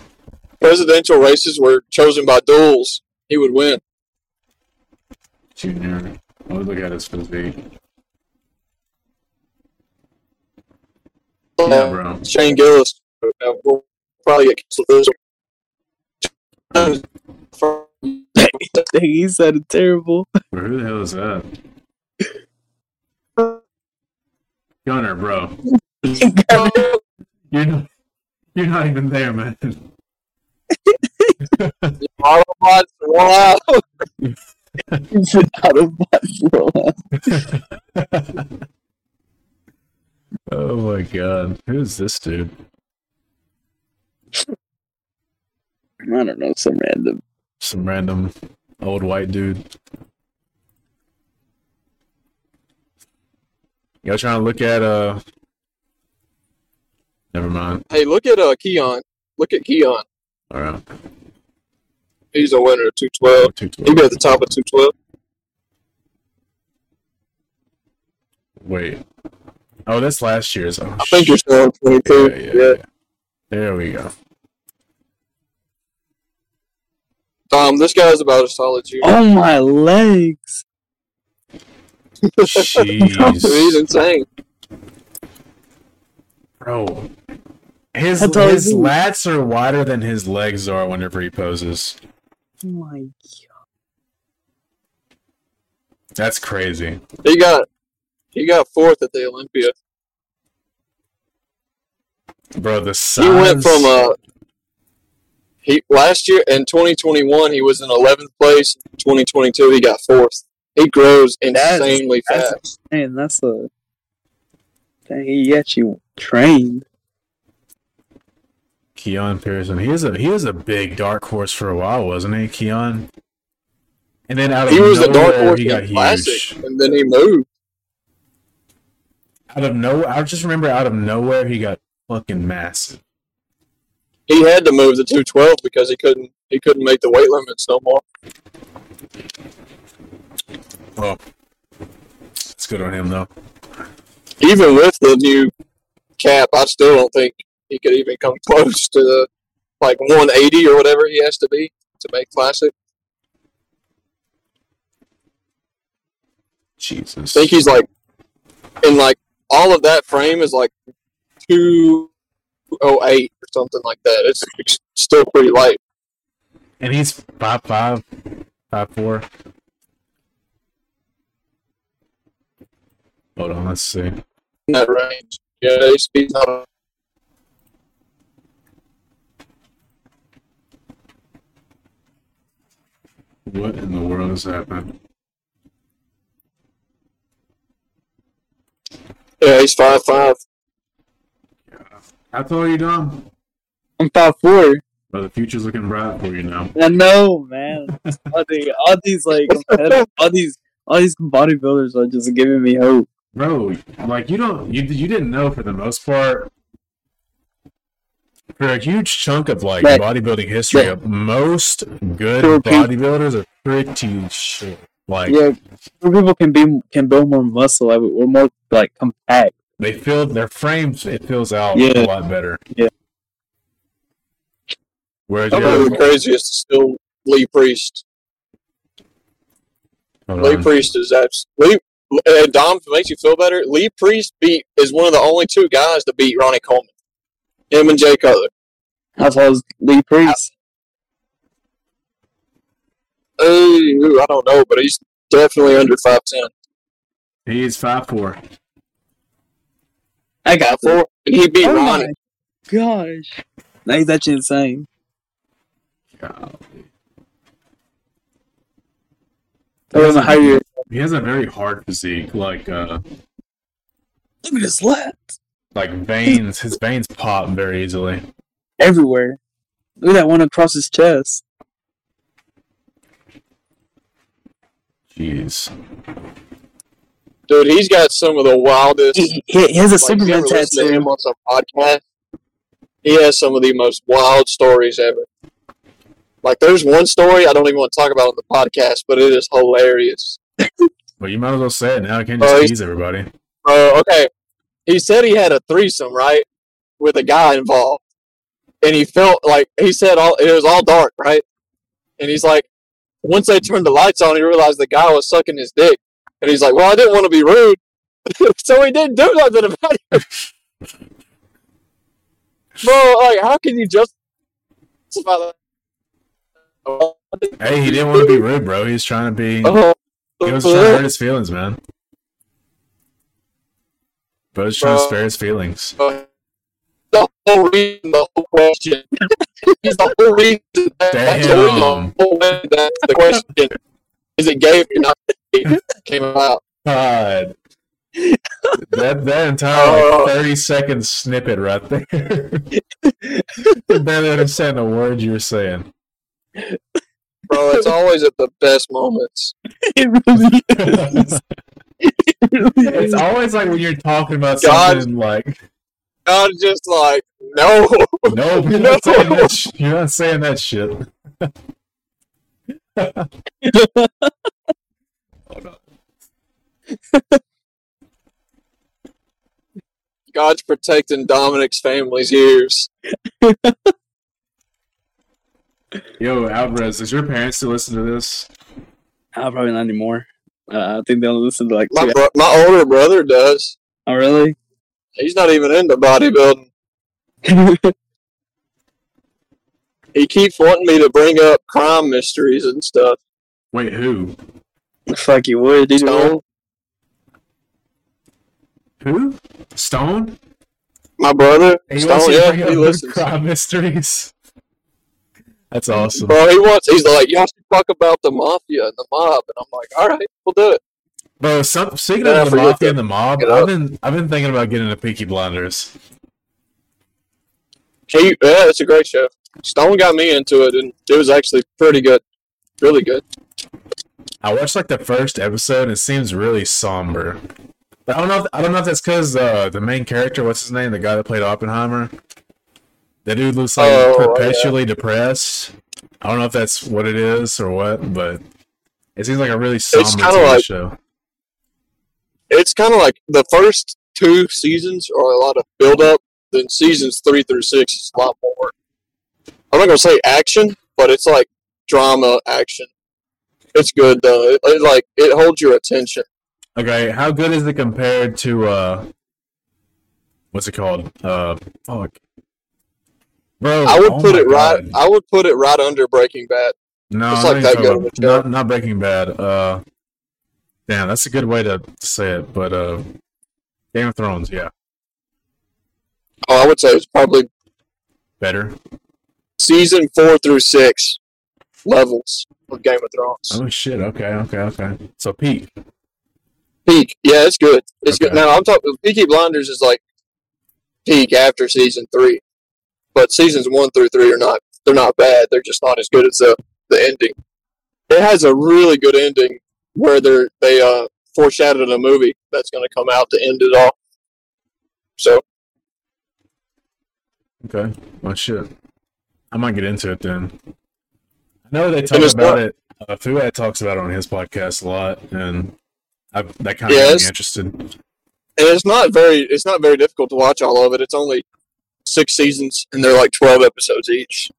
Presidential races were chosen by duels. He would win. Junior, I would look at his physique. Yeah, bro. Shane Gillis. Uh, We'll probably get canceled. He said it terrible. Bro, who the hell is that? Gunner, bro. You're not, you're not even there, man. Autobots, wow. Out of my oh my god. Who's this dude? I don't know, some random. Some random old white dude. Y'all trying to look at uh Never mind. Hey, look at uh Keon. Look at Keon. Alright. He's a winner of 212. He'd be at the top of 212. Wait. Oh, that's last year's. Oh, I think you're still on 22. yeah, yeah, yeah. yeah. There we go. Tom, this guy's about as tall as you. Oh my legs! He's insane. Bro. His, How his lats are wider than his legs are whenever he poses. Oh my god. That's crazy. He got he got fourth at the Olympia. Bro, the size. He went from uh he last year in 2021 he was in 11th place. 2022 he got fourth. He grows insanely that's- fast. Man, that's a. Dang, he actually trained. Keon Pearson. He was a he was a big dark horse for a while, wasn't he, Keon? And then out of He was the nowhere, dark horse he got classic, huge. and then he moved. out of no, I just remember out of nowhere he got fucking massive. He had to move the 212 because he couldn't he couldn't make the weight limits no more. Well, it's good on him though. Even with the new cap, I still don't think he could even come close to like 180 or whatever he has to be to make classic. Jesus. I think he's like in like all of that frame is like 208 or something like that. It's, it's still pretty light. And he's five five, five four. Hold on, let's see. in that range. Yeah, he's, he's not What in the world is happening? yeah, he's five five. How tall are you, Dom? I'm five four. Well, the future's looking bright for you now. I know, man. all, the, all these like all these all these bodybuilders are just giving me hope. Bro, like you don't you you didn't know for the most part for a huge chunk of like Right. bodybuilding history, Yeah. most good Poor people. bodybuilders are pretty short. Like Yeah, people can be can build more muscle. Like we're more like compact. they feel their frames it fills out Yeah. a lot better. Yeah. Whereas I'm yeah, the craziest is still Lee Priest. hold Lee on. Priest is absolutely. Uh, Dom, if it makes you feel better, Lee Priest beat is one of the only two guys to beat Ronnie Coleman. Him and Jay Cutler. How tall is Lee Priest? Ooh, I don't know, but he's definitely under five ten. he's five four. I got Four. And he beat Oh Ronnie. my gosh, that is actually insane. I don't know how you He has a very hard physique, like uh look at his left like veins. His veins pop very easily. everywhere. Look at that one across his chest. Jeez. Dude, he's got some of the wildest. He, he, he has a like, Superman listen to him tattoo. on some podcast? He has some of the most wild stories ever. Like, there's one story I don't even want to talk about on the podcast, but it is hilarious. Well, you might as well say it now. I can't just he's- tease everybody. Uh, okay, he said he had a threesome, right, with a guy involved, and he felt like he said all it was all dark, right, and he's like, once they turned the lights on, he realized the guy was sucking his dick, and he's like, well, I didn't want to be rude, so he didn't do nothing about it. Bro, like, how can you just? Hey, he didn't want to be rude, bro. He was trying to be. Oh, He was trying to hurt his feelings, man. But was trying to spare his feelings. the whole reason, the whole question. He's the whole reason. That's the Damn. reason, the whole way that's the question. Is it gay or not? gay? Came out. God. that that entire Oh. like, thirty second snippet right there. I barely understand a word you were saying. Bro, it's always at the best moments. It really is. It really it's always like when you're talking about God. something like, I'm just like, no. no, you're No. not saying that. Sh- you're not saying that shit. God's protecting Dominic's family's ears. Yo, Alvarez, does your parents still listen to this? Uh, probably not anymore. Uh, I think they only listen to like My bro- my older brother does. Oh, really? He's not even into bodybuilding. He keeps wanting me to bring up crime mysteries and stuff. Wait, who? Fuck you would, dude. Stone, Who? Stone? my brother, He Stone, wants to yeah, bring he up listens. crime mysteries. That's awesome. Bro, he wants. He's like, y'all should talk about the mafia and the mob, and I'm like, all right, we'll do it. Bro, some, speaking Yeah, of the mafia and the mob, I've been I've been thinking about getting a Peaky Blinders. He, yeah, it's a great show. Stone got me into it, and it was actually pretty good, really good. I watched like the first episode and it seems really somber. I don't know. If, I don't know if that's because uh, the main character, what's his name, the guy that played Oppenheimer, that dude looks like Oh, yeah. perpetually depressed. I don't know if that's what it is or what, but it seems like a really somber TV like- show. It's kind of like the first two seasons are a lot of build up. Then seasons three through six is a lot more. I'm not gonna say action, but it's like drama action. It's good though. It, it like it holds your attention. Okay, how good is it compared to uh, what's it called? Uh, fuck, bro. I would oh put it right. I would put it right under Breaking Bad. No, I'm like not, that even good talking of a about- not not Breaking Bad. Uh, damn, that's a good way to say it. But uh, Game of Thrones, yeah, Oh, I would say it's probably better. season four through six levels of Game of Thrones. Oh shit. Okay, okay, okay. So peak. Peak, yeah, it's good. It's good. Now I'm talking. Peaky Blinders is like peak after season three, but seasons one through three are not. They're not bad. They're just not as good as the the ending. It has a really good ending where they're they uh foreshadowed a movie that's going to come out to end it all. So Okay. Well, shit. I might get into it then. I know they talk about not- it. Uh, Fouad talks about it on his podcast a lot, and I, that kind of Yeah, got me interested. and it's not very it's not very difficult to watch all of it. It's only six seasons and they're like twelve episodes each,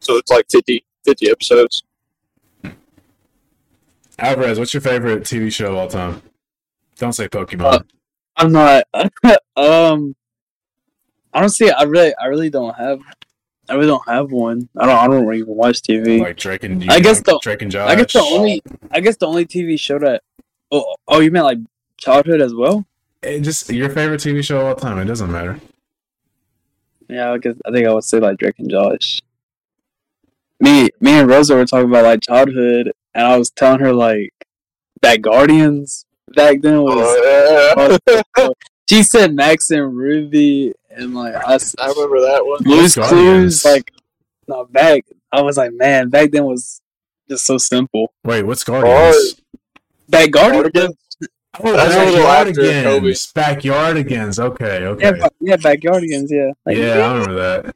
so it's like 50, 50 episodes. Alvarez, what's your favorite TV show of all time? Don't say Pokemon. Uh, I'm not. um, honestly, I really, I really don't have. I really don't have one. I don't. I don't even watch TV. like Drake and I guess the- Drake and Josh. I guess the only. I guess the only TV show that. Oh, oh, you meant like childhood as well? It just your favorite TV show of all time. It doesn't matter. Yeah, I guess I think I would say like Drake and Josh. Me, me and Rosa were talking about like childhood, and I was telling her like that Guardians back then was. Oh, yeah. She said Max and Ruby, and like i remember that one. Blue's Guardians? Clues, like no back. I was like, man, back then was just so simple. Wait, what's Guardians? Back Guardian, Cardigan? Oh, That's a little after Kobe. Backyardigans. Backyardigans. Okay, okay. yeah, yeah, Backyardigans, yeah. Like, yeah, I remember that.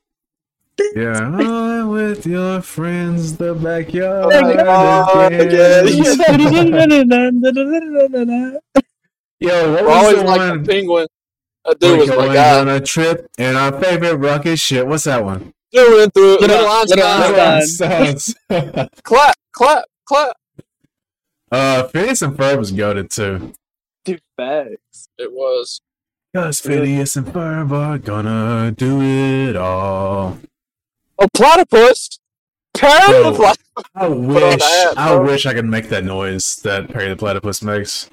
Yeah, oh, with your friends, the backyard. Yo, what I was always the like one? the penguin. That dude was We're going on a trip in our favorite rocket ship. What's that one? Doing through Little- Little Little Einstein. Einstein. Clap, clap, clap. uh, Phineas and Ferb was goaded too. Dude, facts. It was. Cause Phineas and Ferb are gonna do it all. A platypus. Perry Bro. the platypus. I wish, that, I wish I could make that noise that Perry the Platypus makes.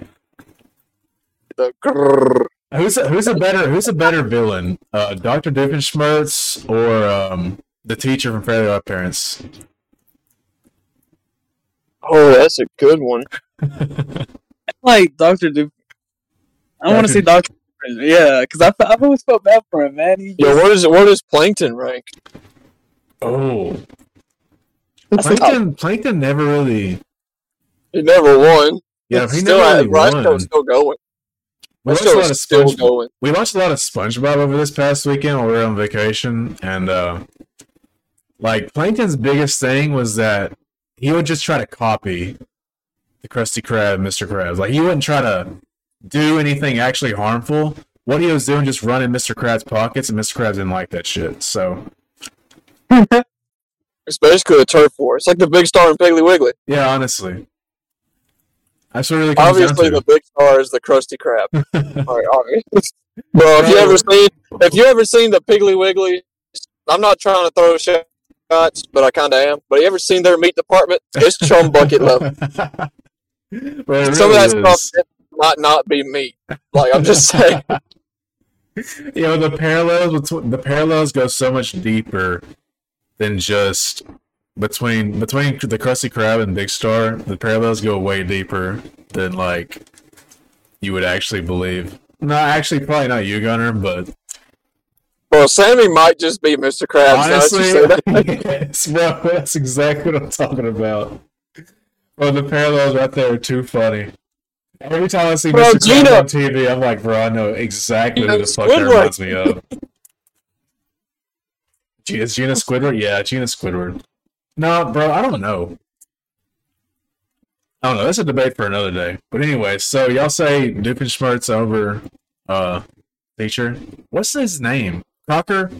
The grrr. Who's a, who's a better who's a better villain, uh, Doctor Doofenshmirtz or um, the teacher from Fairly Odd Parents? Oh, that's a good one. Like Doctor Duke. I want to see Doc. Yeah, because I I've always felt bad for him, man. He Yo, just, what is it? What is Plankton rank? Oh, I Plankton Plankton never really. he never won. Yeah, he still never at, really Right won. still going. We That watched a lot of is still SpongeBob. going. We watched a lot of SpongeBob over this past weekend while we were on vacation, and uh, like Plankton's biggest thing was that he would just try to copy the Krusty Krab, Mr. Krabs. Like he wouldn't try to do anything actually harmful. What he was doing, just running Mr. Krabs' pockets, and Mr. Krabs didn't like that shit. So It's basically a turf war. It's like the big star in Piggly Wiggly. yeah, honestly, that's what really Obviously, the big star is the Krusty Krab. all right, all right. Bro, if you ever seen, if you ever seen the Piggly Wiggly, I'm not trying to throw shots, but I kind of am. But you ever seen their meat department? It's chum bucket level. It Some of that stuff might not be me. Like I'm just saying. you know the parallels between the parallels go so much deeper than just between between the Krusty Krab and Big Star. The parallels go way deeper than like you would actually believe. No, actually, probably not you, Gunner, but Well, Sammy might just be Mr. Krabs. now that you honestly, say that. yes, bro, that's exactly what I'm talking about. Well, the parallels right there are too funny. Every time I see Bro, Mr. Krabs Gina. on TV, I'm like, bro, I know exactly who this fuck that Squidward. reminds me of. G- Is Gina Squidward? Yeah, Gina Squidward. No, bro, I don't know. I don't know. That's a debate for another day. But anyway, so y'all say Doofenshmirtz over uh teacher. What's his name? Crocker?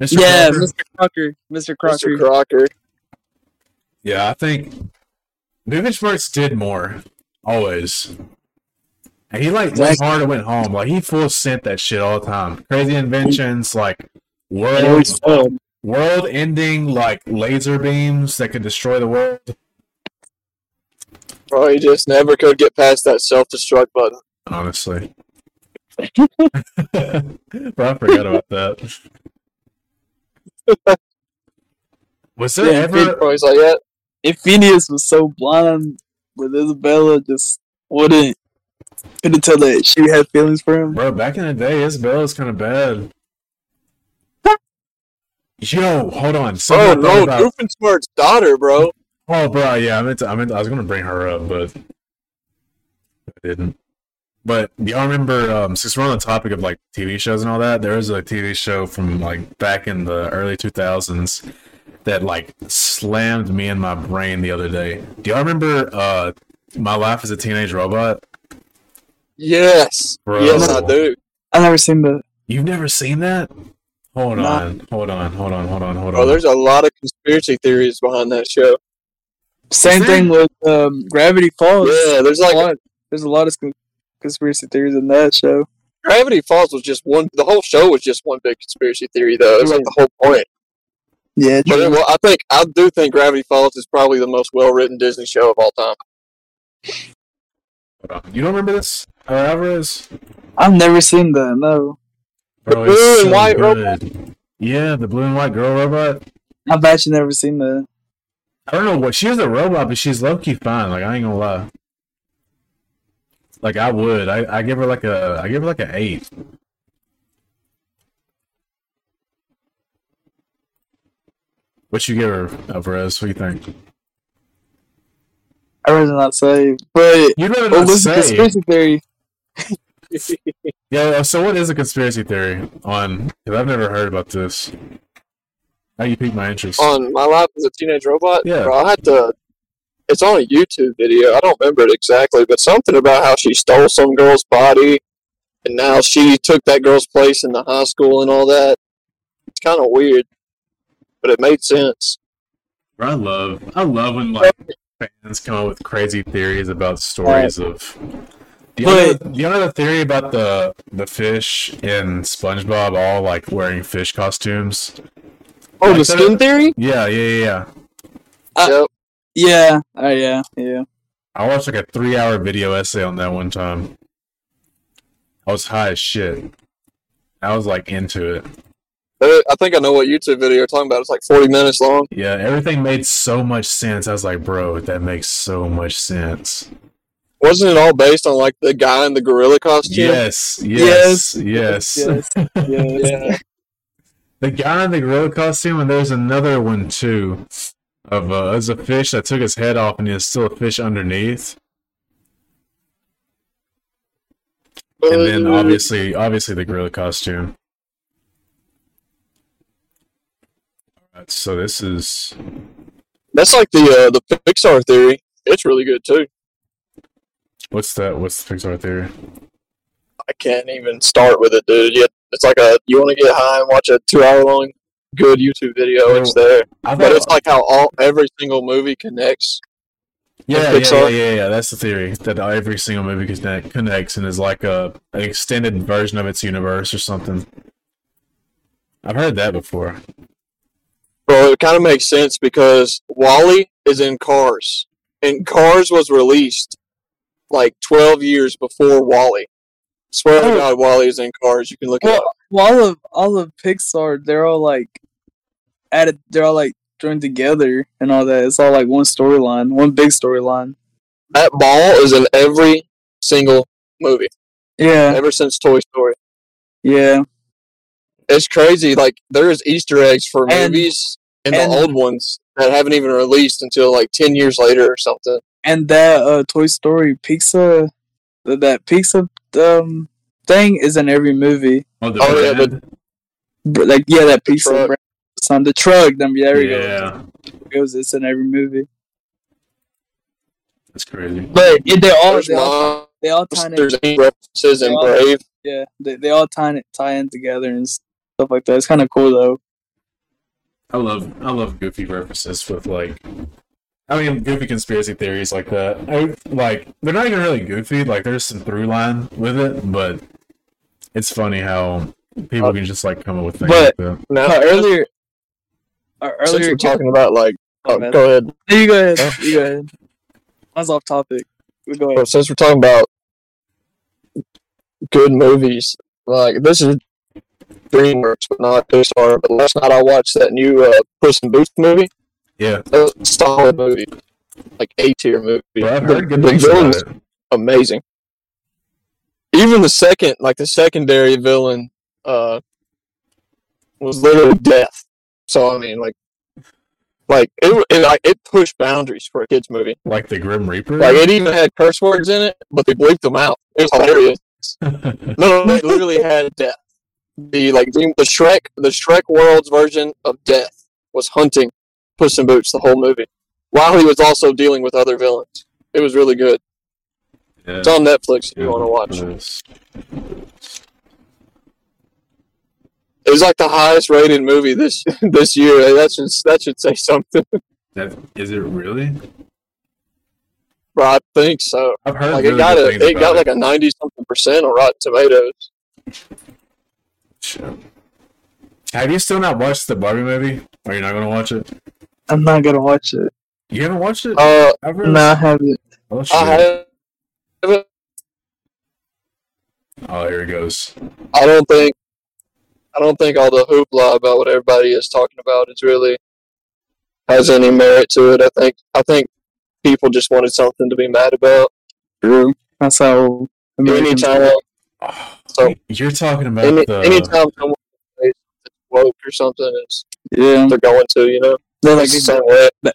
Mr. Yeah, Crocker? Mr. Crocker. Mr. Crocker. Mr. Crocker. Yeah, I think Doofenshmirtz did more. Always. And he like went hard and went home. Like he full sent that shit all the time. Crazy inventions, like world world ending like laser beams that could destroy the world. Bro, he just never could get past that self destruct button. Honestly. Bro, I forgot about that. Was there Yeah, ever Bro, he's like, yeah, If Phineas was so blind with Isabella, just wouldn't couldn't tell that she had feelings for him. Bro, back in the day, Isabella was kind of bad. Yo, hold on. Something no, about- Doofenshmirtz's daughter, bro. Oh, bro, yeah, I meant to, I meant to- I was gonna bring her up, but I didn't. But do y'all remember? Um, since we're on the topic of like TV shows and all that, there was a TV show from like back in the early two thousands that like slammed me in my brain the other day. Do y'all remember? Uh, My Life as a Teenage Robot. Yes. Bro. Yes, I do. I've never seen the. You've never seen that? Hold No. on, hold on, hold on, hold on, hold on. Oh, there's a lot of conspiracy theories behind that show. Same thing with um, Gravity Falls. Yeah, there's a like lot, there's a lot of conspiracy theories in that show. Gravity Falls was just one. The whole show was just one big conspiracy theory, though. It's like the whole point. Yeah, But it, well, I think I do think Gravity Falls is probably the most well written Disney show of all time. You don't remember this, Alvarez? I've never seen that. No, Bro, The blue and so white good. Yeah, the blue and white girl robot. I bet you never seen that. I don't know what she is a robot, but she's low key fine. Like I ain't gonna lie. Like I would, I, I give her like a, I give her like an eight. What you give her, Alvarez? What do you think? I rather not say. But You'd rather what not was say. conspiracy theory? Yeah. So what is a conspiracy theory on? Because I've never heard about this. How you pique my interest? on My Life as a Teenage Robot, Yeah. bro, I had to. It's on a YouTube video. I don't remember it exactly, but something about how she stole some girl's body, and now she took that girl's place in the high school and all that. It's kind of weird, but it made sense. I love I love when like fans come up with crazy theories about stories of. Do you, know, do you know the theory about the the fish in SpongeBob all like wearing fish costumes? Oh, Like the that- skin theory? Yeah, yeah, yeah. yeah. Uh, yep. Yeah. Oh yeah. Yeah. I watched like a three hour video essay on that one time. I was high as shit. I was like into it. I think I know what YouTube video you're talking about. It's like 40 minutes long. Yeah, everything made so much sense. I was like, bro, that makes so much sense. Wasn't it all based on like the guy in the gorilla costume? Yes, yes, yes. Yes. yes. Yeah. The guy in the gorilla costume, and there's another one too. Of uh, there's a fish that took his head off, and there's still a fish underneath. And then Uh, obviously, obviously the gorilla costume. So this is That's like the uh, the Pixar theory. It's really good too. what's that? What's the Pixar theory? I can't even start with it, dude. Yeah, it's like a you want to get high and watch a two hour long good YouTube video. It's there, I but it's like how all every single movie connects. yeah, yeah, yeah, yeah, yeah. That's the theory that every single movie connect, connects and is like a an extended version of its universe or something. I've heard that before. Bro, it kind of makes sense because WALL-E is in Cars, and Cars was released like twelve years before WALL-E. Swear Oh. to God, WALL-E is in Cars. You can look it up. well, all of all of Pixar, they're all like added. They're all like joined together and all that. It's all like one storyline, one big storyline. That ball is in every single movie Yeah. ever since Toy Story. Yeah. It's crazy. Like there's Easter eggs for And- movies and, and- the old ones that haven't even released until like ten years later or something. And that uh, Toy Story Pizza that, that pizza um thing is in every movie. Oh, the Oh, yeah, brand? But like yeah, that pizza truck. brand. Son, the truck. Then there we go. yeah, It goes. It's in every movie. that's crazy. But it, they all There's they all, they all tie in. There's any references and They Brave. Yeah, they, they all tie in, tie in together and stuff like that. It's kind of cool though. I love I love goofy references with like I mean goofy conspiracy theories like that. I like they're not even really goofy, like there's some through line with it, but it's funny how people can just like come up with things But- like that. Now, Uh, earlier, uh, since earlier, we're talking about like, Oh, oh, go ahead. you go ahead. You go ahead. I was off topic. We go Well, since we're talking about good movies, like this is DreamWorks, but not Pixar. But last night I watched that new uh, Puss in Boots movie. Yeah. That was a solid movie, like A tier movie. Well, I've The- heard good the things about it. amazing. Even the second, like the secondary villain, uh, was literally death. So I mean, like, like it, it, like, it pushed boundaries for a kids movie. Like the Grim Reaper. Like it even had curse words in it, but they bleeped them out. It was hilarious. No, no, it literally had death. The like the Shrek, the Shrek World's version of death was hunting Puss in Boots the whole movie, while he was also dealing with other villains. It was really good. yeah. It's on Netflix if you want to watch. It was like the highest rated movie this this year. That should that should say something. That is it really? But I think so. I've heard Like really it got a it got like a ninety something percent on Rotten Tomatoes. Shit. Have you still not watched the Barbie movie? Are you're not gonna watch it? I'm not gonna watch it. You haven't watched it? Uh, Ever? No, I haven't. Oh, shit. I have oh, here it goes. I don't think I don't think all the hoopla about what everybody is talking about is really has any merit to it. I think I think people just wanted something to be mad about. True. That's how. Anytime, Oh, So- you're talking about any, the anytime someone says it's woke or something, it's, Yeah, they're going to, you know. they're like It's the same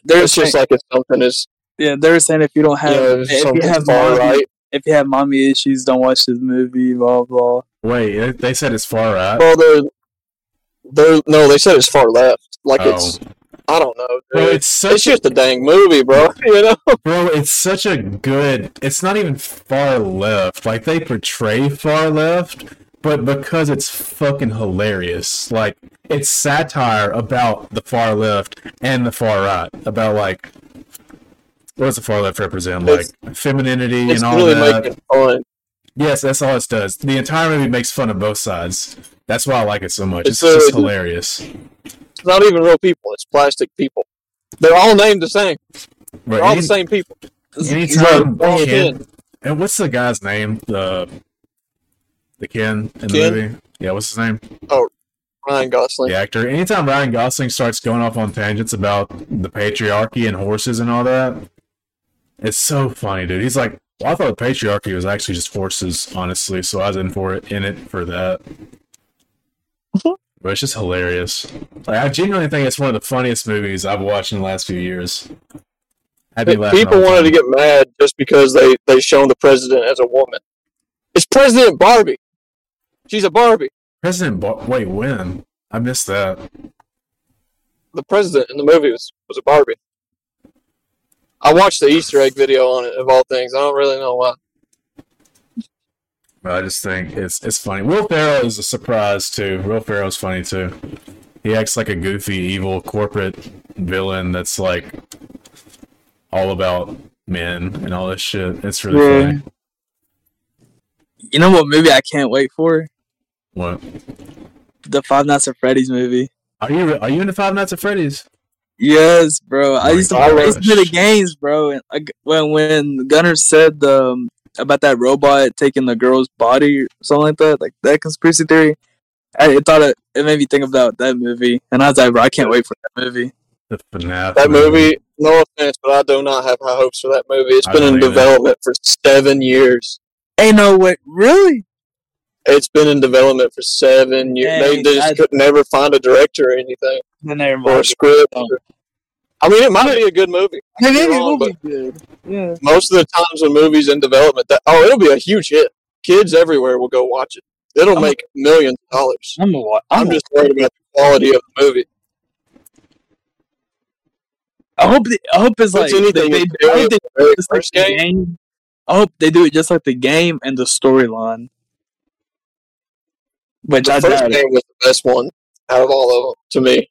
they're It's just saying, like if something is, yeah, they're saying if you don't have you know, if you have far mommy, right. if you have mommy issues, don't watch this movie. Blah blah. Wait, they said it's far right. Well, they're they're no, they said it's far left. Like Oh. it's, I don't know. Bro, it's such It's just a dang movie, bro. You know. bro, it's such a good. It's not even far left. Like they portray far left, but because it's fucking hilarious. Like it's satire about the far left and the far right. About like what does the far left represent? Like femininity It's and all really that. making fun. Yes, that's all it does. The entire movie makes fun of both sides. That's why I like it so much. It's, It's, uh, just hilarious. Not even real people. It's plastic people. They're all named the same. Right, They're all any- the same people. anytime Ken, and what's the guy's name? The the Ken in the movie. Yeah, what's his name? Oh, Ryan Gosling. The actor. Anytime Ryan Gosling starts going off on tangents about the patriarchy and horses and all that, it's so funny, dude. He's like, well, I thought patriarchy was actually just horses, honestly. So I was in for it, in it for that. But it's just hilarious. Like, I genuinely think it's one of the funniest movies I've watched in the last few years. Had me laughing People wanted to get mad just because they they shown the president as a woman. It's President Barbie. She's a Barbie. President. Bar- Wait, when? I missed that. The president in the movie was, was a Barbie. I watched the Easter egg video on it of all things. I don't really know why. But I just think it's it's funny. Will Ferrell is a surprise too. Will Ferrell's funny too. He acts like a goofy, evil corporate villain that's like all about men and all this shit. It's really Yeah. funny. You know what movie I can't wait for? What? The Five Nights at Freddy's movie. Are you are you into Five Nights at Freddy's? Yes, bro. I used to gosh. I used to play the games, bro. And like, when when Gunner said um, about that robot taking the girl's body or something like that, like that conspiracy theory, I it thought it, it made me think about that movie, and I was like, bro, I can't wait for that movie. The FNAF That movie, no offense, but I do not have high hopes for that movie. It's I been in either. development for seven years. Ain't no way, really? It's been in development for seven years. Dang, they, they just I- could never find a director or anything Then never or a script. Oh. I mean, it might be a good movie. Maybe You're it wrong, will be good. Yeah. Most of the times when movies in development, that oh, it'll be a huge hit. Kids everywhere will go watch it. It'll I'm- make millions of dollars. I'm gonna watch. I'm I'm just worried about the quality of the movie. I hope. They, I hope it's like anything they, in they, I hope they the very just like first the game. game. I hope they do it just like the game and the storyline. Which The I first doubt. it. game was the best one out of all of them to me.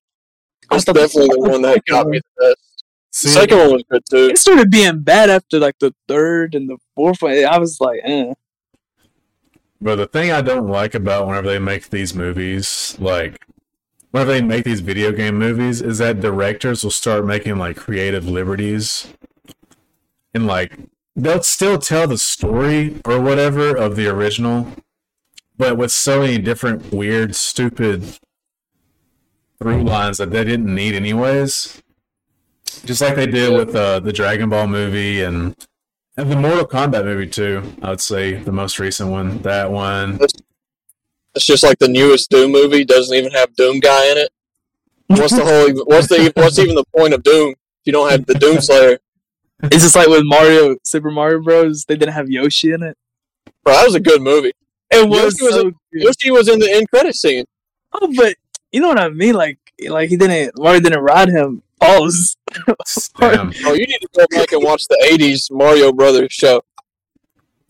I It's the- definitely the one that second got me the best. See, The second one was good too. It started being bad after like the third and the fourth one. I was like, eh. But the thing I don't like about whenever they make these movies, like whenever they make these video game movies, is that directors will start making like creative liberties. And like they'll still tell the story or whatever of the original, but with so many different weird, stupid through lines that they didn't need anyways. Just like they did with uh, the Dragon Ball movie and and the Mortal Kombat movie too. I would say the most recent one. That one. It's just like the newest Doom movie doesn't even have Doom guy in it. What's the whole? What's the? What's even the point of Doom if you don't have the Doom Slayer? It's just like with Mario, Super Mario Bros. They didn't have Yoshi in it. Bro, that was a good movie. It was, Yoshi was so a- Yoshi was in the end credit scene. Oh, but you know what I mean? Like, like he didn't. Mario didn't ride him. Pause. Damn. Oh, you need to go back and watch the '80s Mario Brothers show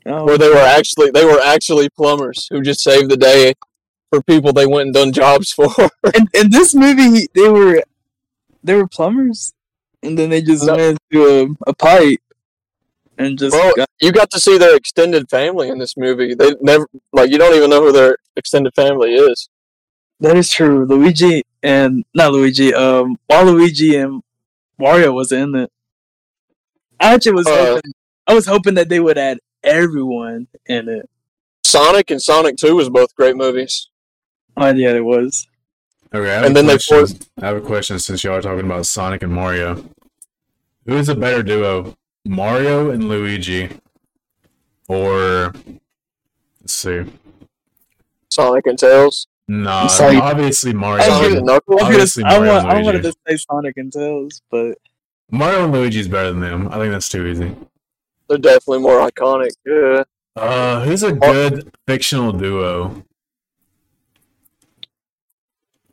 Oh, where they were actually they were actually plumbers who just saved the day for people they went and done jobs for. and in this movie, they were they were plumbers, and then they just No. went to a, a pipe and just Bro, got, you got to see their extended family in this movie. They never like you don't even know who their extended family is. That is true. Luigi and not Luigi. Um, Waluigi and Mario was in it. I actually was Uh, hoping. I was hoping that they would add everyone in it. Sonic and Sonic Two was both great movies. Oh yeah, it was. Okay, I have, And a then they forced- I have a question since y'all are talking about Sonic and Mario. Who is a better duo, Mario and Luigi, or let's see? Sonic and Tails. Nah, Sorry. obviously Mario. I was Sonic gonna- and Knuckles. Obviously I, Mario want, and I wanted to say Sonic and Tails, but Mario and Luigi is better than them. I think that's too easy. They're definitely more iconic. Yeah. Uh, who's a good fictional duo?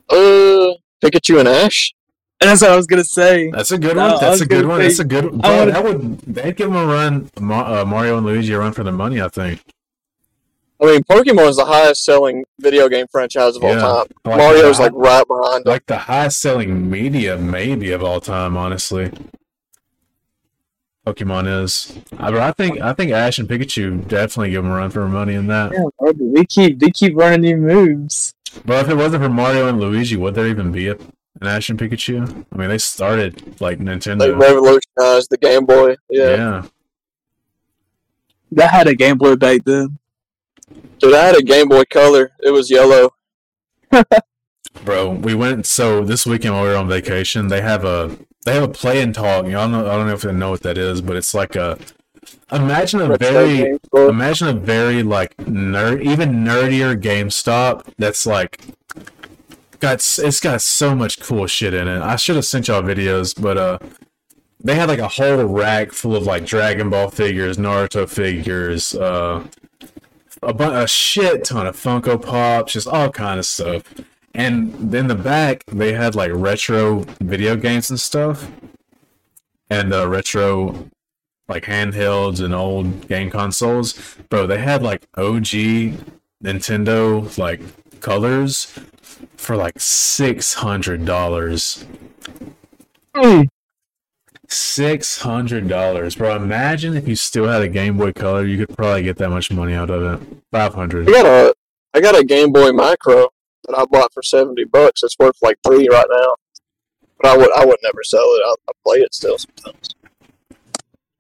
Uh, Pikachu and Ash. and that's what I was gonna say. That's a good No, one. That's a good one. say- That's a good. One. I Bro, wanna- that would they'd give them a run. Uh, Mario and Luigi a run for their money. I think. I mean, Pokemon is the highest selling video game franchise of all time. Like Mario's the, like right behind. it. like the highest selling media maybe of all time. Honestly, Pokemon is. I, but I think I think Ash and Pikachu definitely give them a run for money in that. Yeah, bro, they keep they keep running these moves. But if it wasn't for Mario and Luigi, would there even be a, an Ash and Pikachu? I mean, they started like They Nintendo. revolutionized the Game Boy. Yeah. yeah. That had a Game Boy back then. Dude, I had a Game Boy Color. It was yellow. Bro, we went so this weekend while we were on vacation, they have a they have a play and talk. You know, I don't know I don't know if they know what that is, but it's like a imagine a very imagine a very like nerd even nerdier GameStop that's like got it's got so much cool shit in it. I should have sent y'all videos, but uh they had like a whole rack full of like Dragon Ball figures, Naruto figures, uh a, bu- a shit ton of Funko Pops, just all kind of stuff. And in the back, they had like retro video games and stuff, and uh, retro like handhelds and old game consoles. Bro, they had like OG Nintendo like colors for like six hundred dollars. Six hundred dollars, bro. Imagine if you still had a Game Boy Color, you could probably get that much money out of it. Five hundred. I got a I got a Game Boy Micro that I bought for seventy bucks. It's worth like three right now. But I would I would never sell it. I, I play it still sometimes.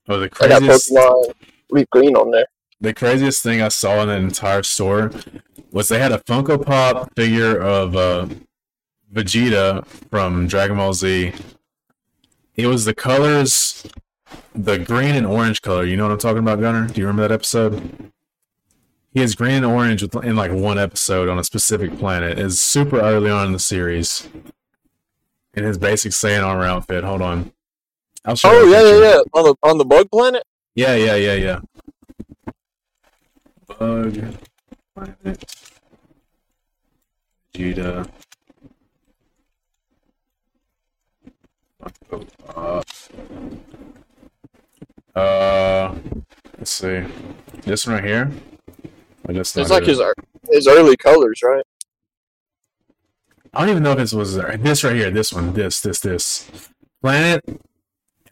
Oh, the craziest. I got Pokemon Leaf Green on there. the craziest thing I saw in the entire store was they had a Funko Pop figure of uh, Vegeta from Dragon Ball Z. It was the colors, the green and orange color. You know what I'm talking about, Gunner? Do you remember that episode? He has green and orange with- in like one episode on a specific planet. It's super early on in the series. in his basic Saiyan armor outfit. Hold on. I'll show Oh yeah, yeah, yeah. On the on the bug planet. Yeah, yeah, yeah, yeah. Bug planet. Vegeta. Uh, let's see. This one right here. Or just It's like it? his his early colors, right? I don't even know if this was this right here. This one. This. This. This. Planet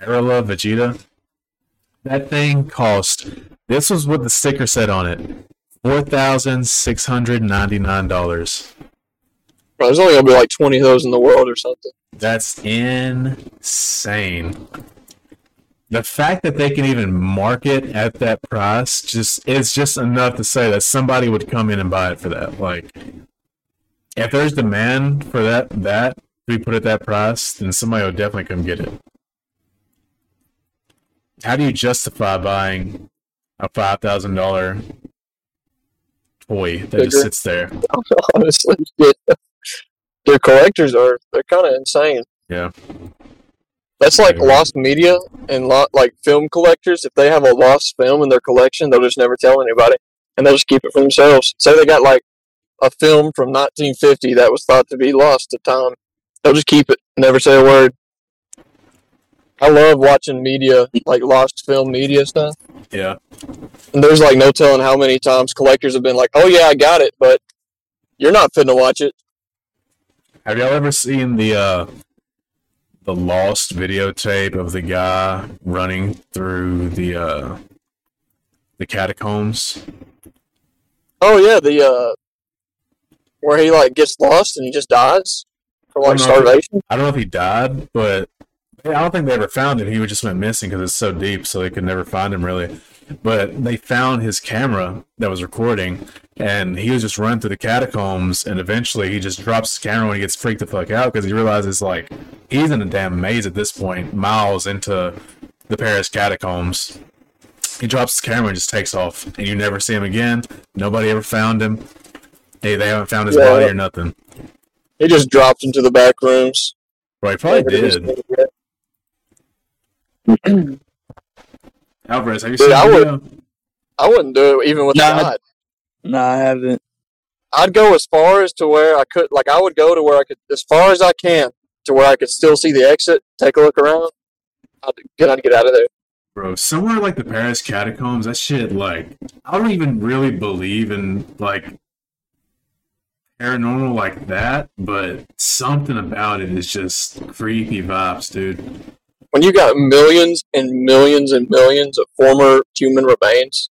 Arlia Vegeta. That thing cost. This was what the sticker said on it. Four thousand six hundred ninety nine dollars. There's only gonna be like twenty of those in the world or something. That's insane. The fact that they can even market at that price just it's just enough to say that somebody would come in and buy it for that. Like if there's demand for that that to be put at that price, then somebody would definitely come get it. How do you justify buying a five thousand dollar toy that just sits there? Honestly, yeah. their collectors are they're kind of insane. Yeah. That's like agree. lost media and lot like film collectors. If they have a lost film in their collection, they'll just never tell anybody, and they'll just keep it for themselves. Say they got like a film from 1950 that was thought to be lost to time, they'll just keep it, never say a word. I love watching media, like lost film media stuff. Yeah. And there's like no telling how many times collectors have been like, "Oh yeah, I got it," but you're not fitting to watch it. Have y'all ever seen the uh the lost videotape of the guy running through the uh the catacombs? Oh yeah, the uh, where he like gets lost and he just dies from like no. starvation. I don't know if he died, but I don't think they ever found him. He just went missing because it's so deep, so they could never find him really. But they found his camera that was recording, and he was just running through the catacombs. And eventually, he just drops his camera when he gets freaked the fuck out because he realizes like he's in a damn maze at this point, miles into the Paris catacombs. He drops his camera and just takes off, and you never see him again. Nobody ever found him. Hey, they haven't found his Yeah. body or nothing. He just dropped into the back rooms. Right, probably did. seen it yet. Alvarez, have you Dude, seen I the would- video? I wouldn't do it even with Nah. a guide. No, I haven't. I'd go as far as to where I could, like, I would go to where I could, as far as I can, to where I could still see the exit, take a look around. I'd get, I'd get out of there. Bro, somewhere like the Paris catacombs, that shit, like, I don't even really believe in, like, paranormal like that, but something about it is just creepy vibes, dude. When you got millions and millions and millions of former human remains,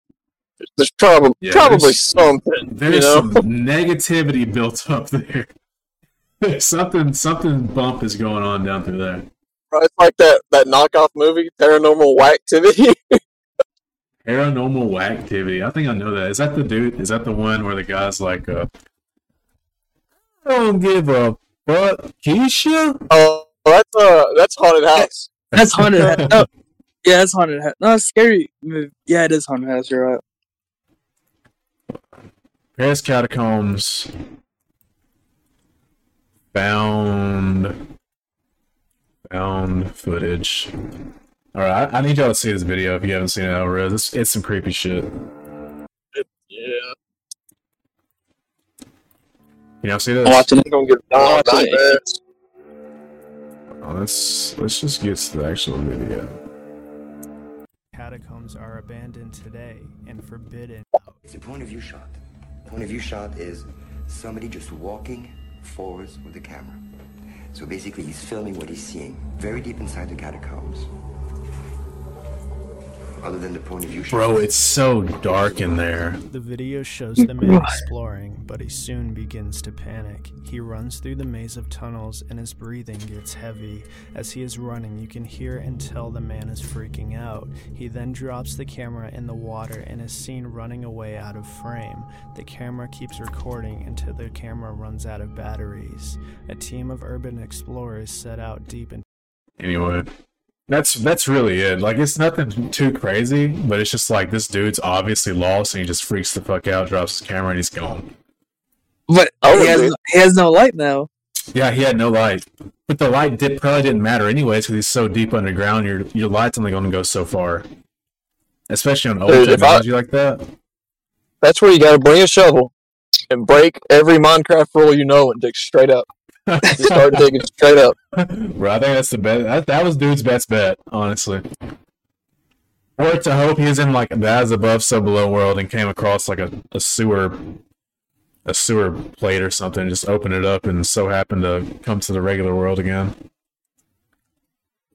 there's probably Yeah, probably there's- something. There's you know, some negativity built up there. something, something bump is going on down through there. it's like that that knockoff movie, Paranormal Activity. Paranormal activity. I think I know that. Is that the dude? Is that the one where the guy's like, uh, I don't give a fuck, Keisha? Oh, that's uh, that's haunted house. That's haunted. house. No, oh, yeah, that's haunted. house. No, it's scary. movie. Yeah, it is haunted house. You're right. Paris catacombs found found footage. All right, I, I need y'all to see this video if you haven't seen it already. It's, it's some creepy shit. Yeah, Can y'all see this? watching it. Gonna get down Watching it. Nightmares. Oh, let's let's just get to the actual video. Catacombs are abandoned today and forbidden. It's a point of view shot. Point of view shot is somebody just walking forwards with the camera. So basically, he's filming what he's seeing very deep inside the catacombs. Other than the point of view shot. Bro, it's so dark in there. The video shows the man exploring, but he soon begins to panic. He runs through the maze of tunnels and his breathing gets heavy. As he is running, you can hear and tell the man is freaking out. He then drops the camera in the water and is seen running away out of frame. The camera keeps recording until the camera runs out of batteries. A team of urban explorers set out deep into Anyway, that's that's really it. Like it's nothing too crazy, but it's just like this dude's obviously lost and he just freaks the fuck out, drops his camera, and he's gone. But I would he has, no, he has no light now. Yeah, he had no light. But the light dip probably didn't matter anyways because he's so deep underground. Your your light's only going to go so far, especially on old Dude, if I- technology like that. That's where you got to bring a shovel and break every Minecraft rule you know and dig straight up. Just start digging straight up. Bro, I think that's the best. That, that was dude's best bet, honestly. Or to hope he's in like the as above, so below world and came across like a, a sewer, a sewer plate or something. Just open it up and so happened to come to the regular world again.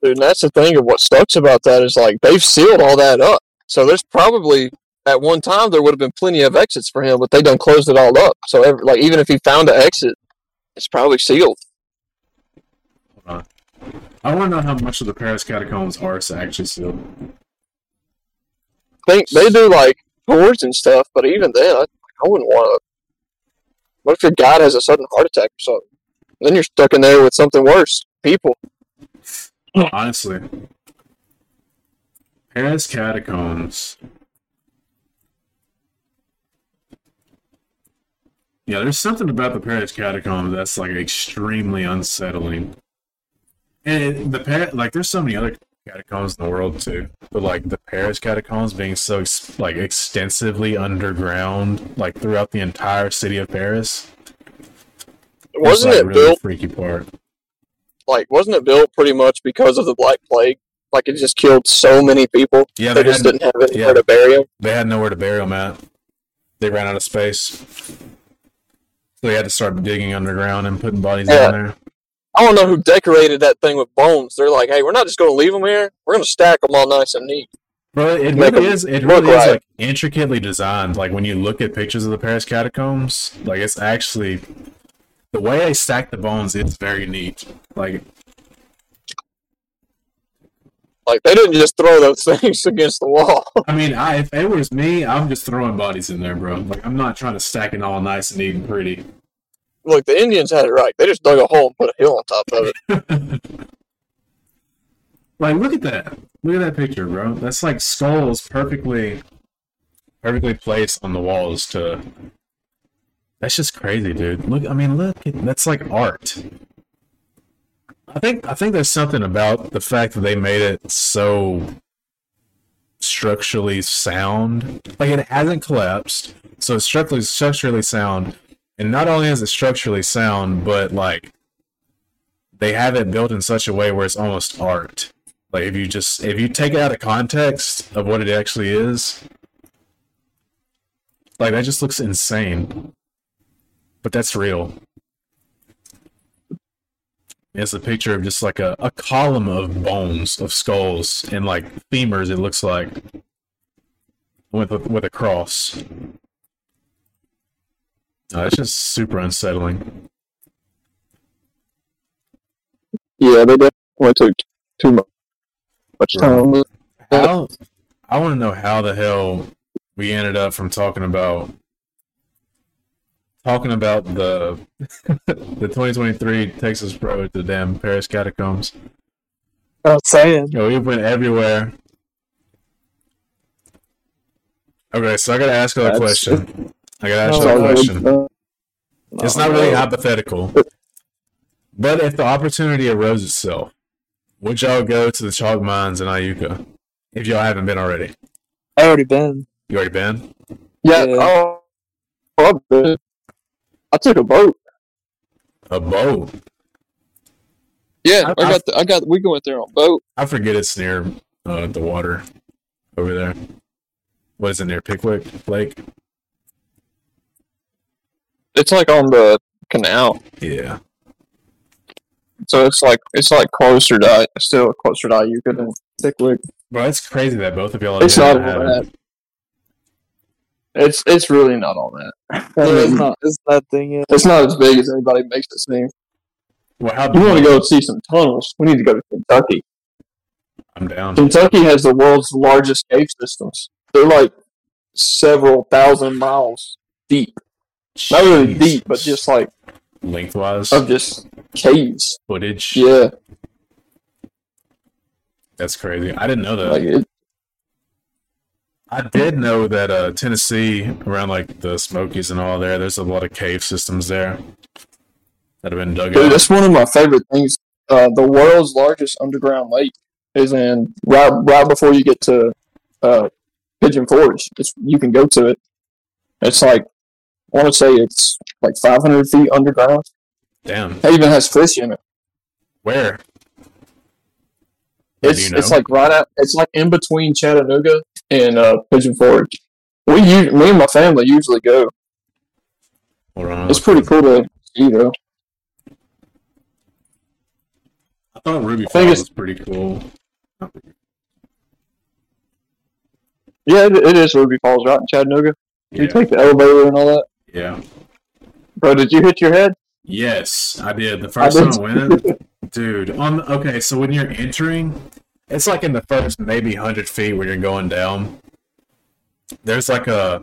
Dude, and that's the thing of what sucks about that is like they've sealed all that up. So there's probably at one time there would have been plenty of exits for him, but they done closed it all up. So every, like even if he found an exit, it's probably sealed. I want to know how much of the Paris catacombs are actually sealed. think they do like tours and stuff, but even then, I, I wouldn't want to. What if your guide has a sudden heart attack or something? Then you're stuck in there with something worse. People. Honestly, Paris catacombs. Yeah, there's something about the Paris catacombs that's like extremely unsettling. And it, the Par- like, there's so many other catacombs in the world too, but like the Paris catacombs being so ex- like extensively underground, like throughout the entire city of Paris. Wasn't like, it really built the freaky part? like? Wasn't it built pretty much because of the Black Plague? Like it just killed so many people. Yeah, they they just didn't have anywhere yeah. to bury them. they had nowhere to bury them at. They ran out of space. So they had to start digging underground and putting bodies Yeah. down there. I don't know who decorated that thing with bones. They're like, hey, we're not just going to leave them here. We're going to stack them all nice and neat. Bro, it Make really is. It really is like intricately designed. Like when you look at pictures of the Paris catacombs, like it's actually the way they stack the bones. It's very neat. Like Like they didn't just throw those things against the wall. I mean, I, if it was me, I'm just throwing bodies in there, bro. Like I'm not trying to stack it all nice and neat and pretty. Look, the Indians had it right. They just dug a hole and put a hill on top of it. Like, look at that. Look at that picture, bro. That's like skulls perfectly, perfectly placed on the walls. To that's just crazy, dude. Look, I mean, look, that's like art. I think I think there's something about the fact that they made it so structurally sound. Like it hasn't collapsed, so it's structurally structurally sound. And not only is it structurally sound, but like they have it built in such a way where it's almost art. Like if you just if you take it out of context of what it actually is, like that just looks insane. But that's real. It's a picture of just like a, a column of bones of skulls and like femurs. It looks like with a, with a cross. Uh, it's just super unsettling. Yeah, they definitely took too much, much time. How I want to know how the hell we ended up from talking about talking about the the 2023 Texas Road to the damn Paris catacombs. Oh, I was saying. You know, we went everywhere. Okay, so I gotta ask you a question. I gotta ask Oh, you a no. question. It's not really no. hypothetical. But if the opportunity arose itself, would y'all go to the chalk mines in Iuka? If y'all haven't been already. I already been. You already been? Yeah. Yeah. Oh, I did. I took a boat. A boat. Yeah, I- I, got. The, I got. We went there on boat. I forget it's near uh, the water over there. What is it near Pickwick Lake? It's like on the canal, Yeah. so it's like it's like closer to still closer to Iuka than Pickwick. Bro, it's crazy that both of y'all It's have not all had that. It's it's really not all that. It's not. It's nothing. Yeah. It's not as big as anybody makes it seem. Well, how You want to go see some tunnels? We need to go to Kentucky. I'm down. Kentucky has the world's largest cave systems. They're like several thousand miles deep. Not really deep, but just like lengthwise of just caves. footage. Yeah, That's crazy. I didn't know that. like it, I did know that uh, Tennessee, around like the Smokies and all there, there's a lot of cave systems there that have been dug dude. out. That's one of my favorite things. uh, the world's largest underground lake is in right right before you get to uh, Pigeon Forge. It's you can go to it. It's like I want to say it's like 500 feet underground. Damn. It even has fish in it. Where? It's you know? it's like right out. It's like in between Chattanooga and uh, Pigeon Forge. We u- me and my family usually go. Hold. It's pretty cool to see though. I thought Ruby think Falls it's- was pretty cool. Yeah, it, it is Ruby Falls right in Chattanooga. You take the elevator and all that. yeah. Bro, did you hit your head? Yes, I did. The first did time I went, dude. On okay, so when you're entering, it's like in the first maybe hundred feet when you're going down. There's like a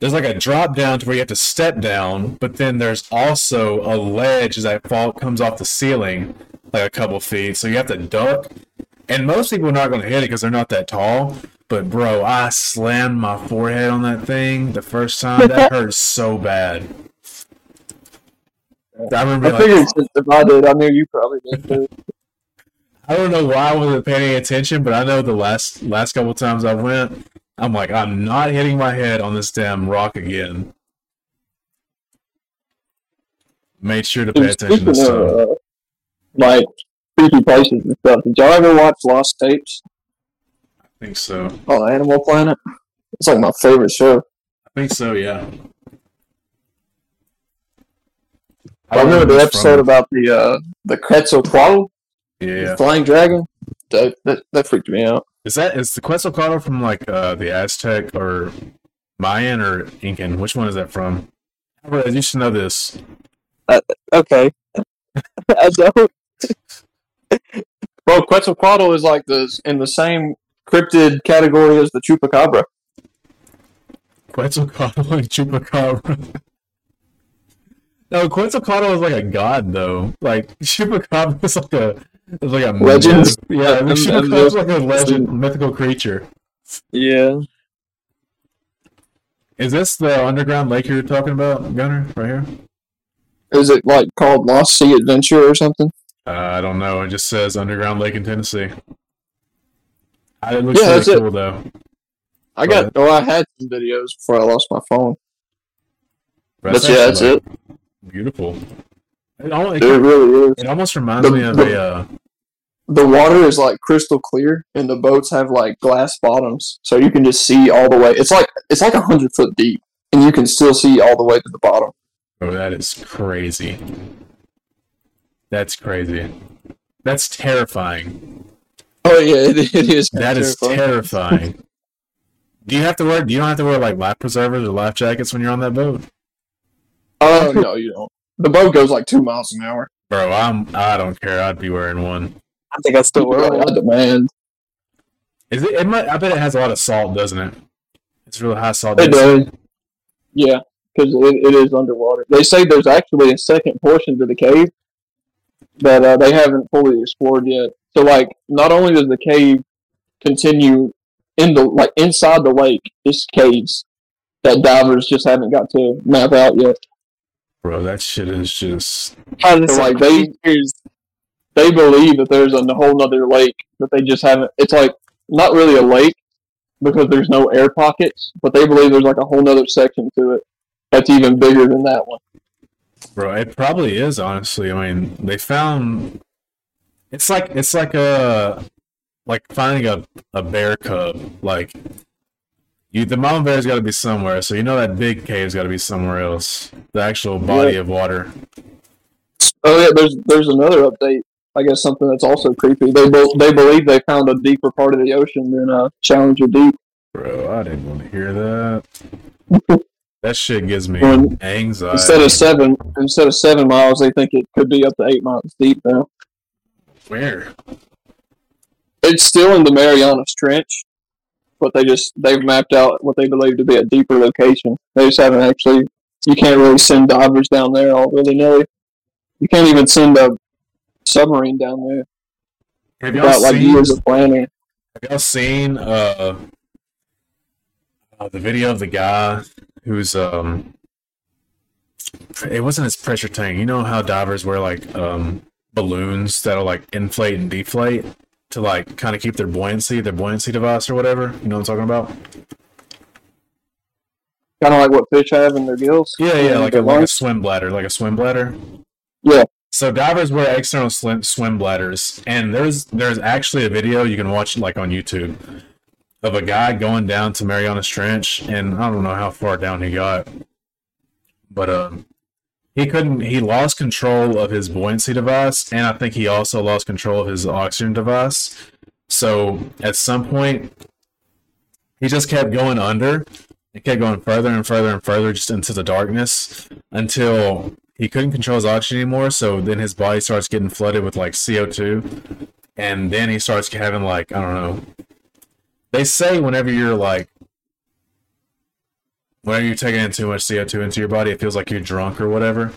there's like a drop down to where you have to step down, but then there's also a ledge that fall comes off the ceiling like a couple feet, so you have to duck. And most people are not going to hit it because they're not that tall. But bro, I slammed my forehead on that thing the first time. That hurt so bad. I remember I like, figured since if I did, I knew you probably did too. I don't know why I wasn't paying attention, but I know the last last couple times I went, I'm like, I'm not hitting my head on this damn rock again. Made sure to pay attention this time. uh, like creepy places and stuff, did y'all ever watch Lost Tapes I think so. Oh, Animal Planet? It's like my favorite show. I think so. Yeah. I remember the episode from. about the uh, the Quetzalcoatl, Yeah. the flying dragon. That, that that freaked me out. Is that is the Quetzalcoatl from like uh, the Aztec or Mayan or Incan? Which one is that from? Albert, you should know this. Okay, I don't. Bro, Quetzalcoatl is like the in the same cryptid category as the chupacabra. Quetzalcoatl and Chupacabra. no, Quetzalcoatl is like a god though. Like Chupacabra is like a is like a Legend? Yeah, And- the and Chupacabra is the- like a legend, mythical creature. Yeah. Is this the underground lake you're talking about, Gunner? Right here? Is it like called Lost Sea Adventure or something? Uh, I don't know. It just says underground lake in Tennessee. Uh, It looks Yeah, really that's it. cool though. I got. Oh, I had some videos before I lost my phone. But But yeah, that's actually, it. Beautiful. It, al- it, it really is. it almost reminds The- me of the- a. Uh, The water is like crystal clear, and the boats have like glass bottoms, so you can just see all the way. It's like it's like a hundred foot deep, and you can still see all the way to the bottom. Oh, that is crazy. That's crazy. That's terrifying. Oh yeah, it, it is. That is terrifying. terrifying. Do you have to wear? Do you don't have to wear like life preservers or life jackets when you're on that boat, Oh no, you don't. The boat goes like two miles an hour. bro. I'm. I don't care. I'd be wearing one. I think I still wear I one. demand. Is it? it might, I bet it has a lot of salt, doesn't it? It's really high salt. It density. does. Yeah, because it, it is underwater. They say there's actually a second portion to the cave that uh, they haven't fully explored yet. So, like, not only does the cave continue in the like inside the lake, is caves that divers just haven't got to map out yet. Bro, that shit is just. How does So, it like, they they believe that there's a whole nother lake that they just haven't. It's like not really a lake because there's no air pockets, but they believe there's like a whole nother section to it that's even bigger than that one. Bro, it probably is honestly. I mean, they found it's like it's like a like finding a, a bear cub. Like you the mama bear's gotta be somewhere, so you know that big cave's gotta be somewhere else. The actual body of water. Oh yeah, there's there's another update. I guess something that's also creepy. They be, they believe they found a deeper part of the ocean than uh, Challenger Deep. Bro, I didn't want to hear that. that shit gives me When- anxiety. Instead of seven, instead of seven miles, they think it could be up to eight miles deep now. Where? It's still in the Marianas Trench, but they just they've mapped out what they believe to be a deeper location. They just haven't actually. You can't really send divers down there all willy nilly. You can't even send a submarine down there Have y'all like seen years of planning. Have y'all seen uh, uh the video of the guy who's um it wasn't his pressure tank. You know how divers wear like um balloons that'll like inflate and deflate to like kind of keep their buoyancy, their buoyancy device or whatever. You know what I'm talking about? Kind of like what fish have in their gills. Yeah, yeah, like a, like a swim bladder, like a swim bladder. Yeah. So divers wear external swim bladders, and there's there's actually a video you can watch like on YouTube of a guy going down to Marianas Trench, and I don't know how far down he got, but um, he couldn't. He lost control of his buoyancy device, and I think he also lost control of his oxygen device. So at some point, he just kept going under. It kept going further and further and further, just into the darkness, until he couldn't control his oxygen anymore. So then his body starts getting flooded with like CO two, and then he starts having like I don't know. They say whenever you're like, whenever you're taking in too much CO two into your body, it feels like you're drunk or whatever.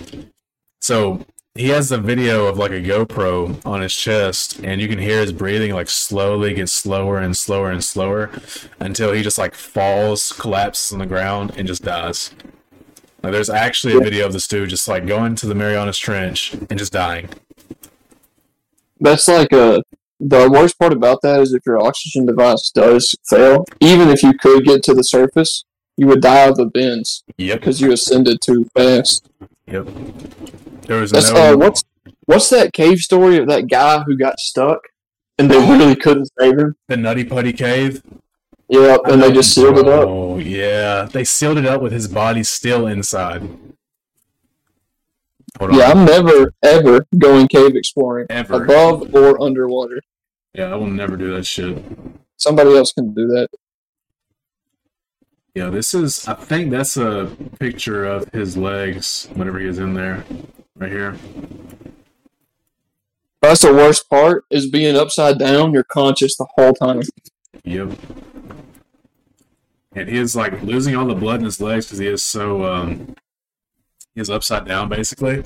So he has the video of like a GoPro on his chest, and you can hear his breathing like slowly get slower and slower and slower until he just like falls, collapses on the ground, and just dies. Like there's actually a video of this dude just like going to the Marianas Trench and just dying. That's like a. The worst part about that is if your oxygen device does fail, even if you could get to the surface, you would die of the bends Yep. because you ascended too fast. Yep. There was That's no. uh, what's what's that cave story of that guy who got stuck and they really couldn't save him? the Nutty Putty Cave. Yeah, and they just sealed it up. Oh yeah, they sealed it up with his body still inside. Yeah, I'm never ever going cave exploring Ever. above or underwater. Yeah, I will never do that shit. Somebody else can do that. Yeah, this is. I think that's a picture of his legs whenever he was in there, right here. That's the worst part is being upside down. You're conscious the whole time. Yep. And he is like losing all the blood in his legs because he is so um he is upside down basically.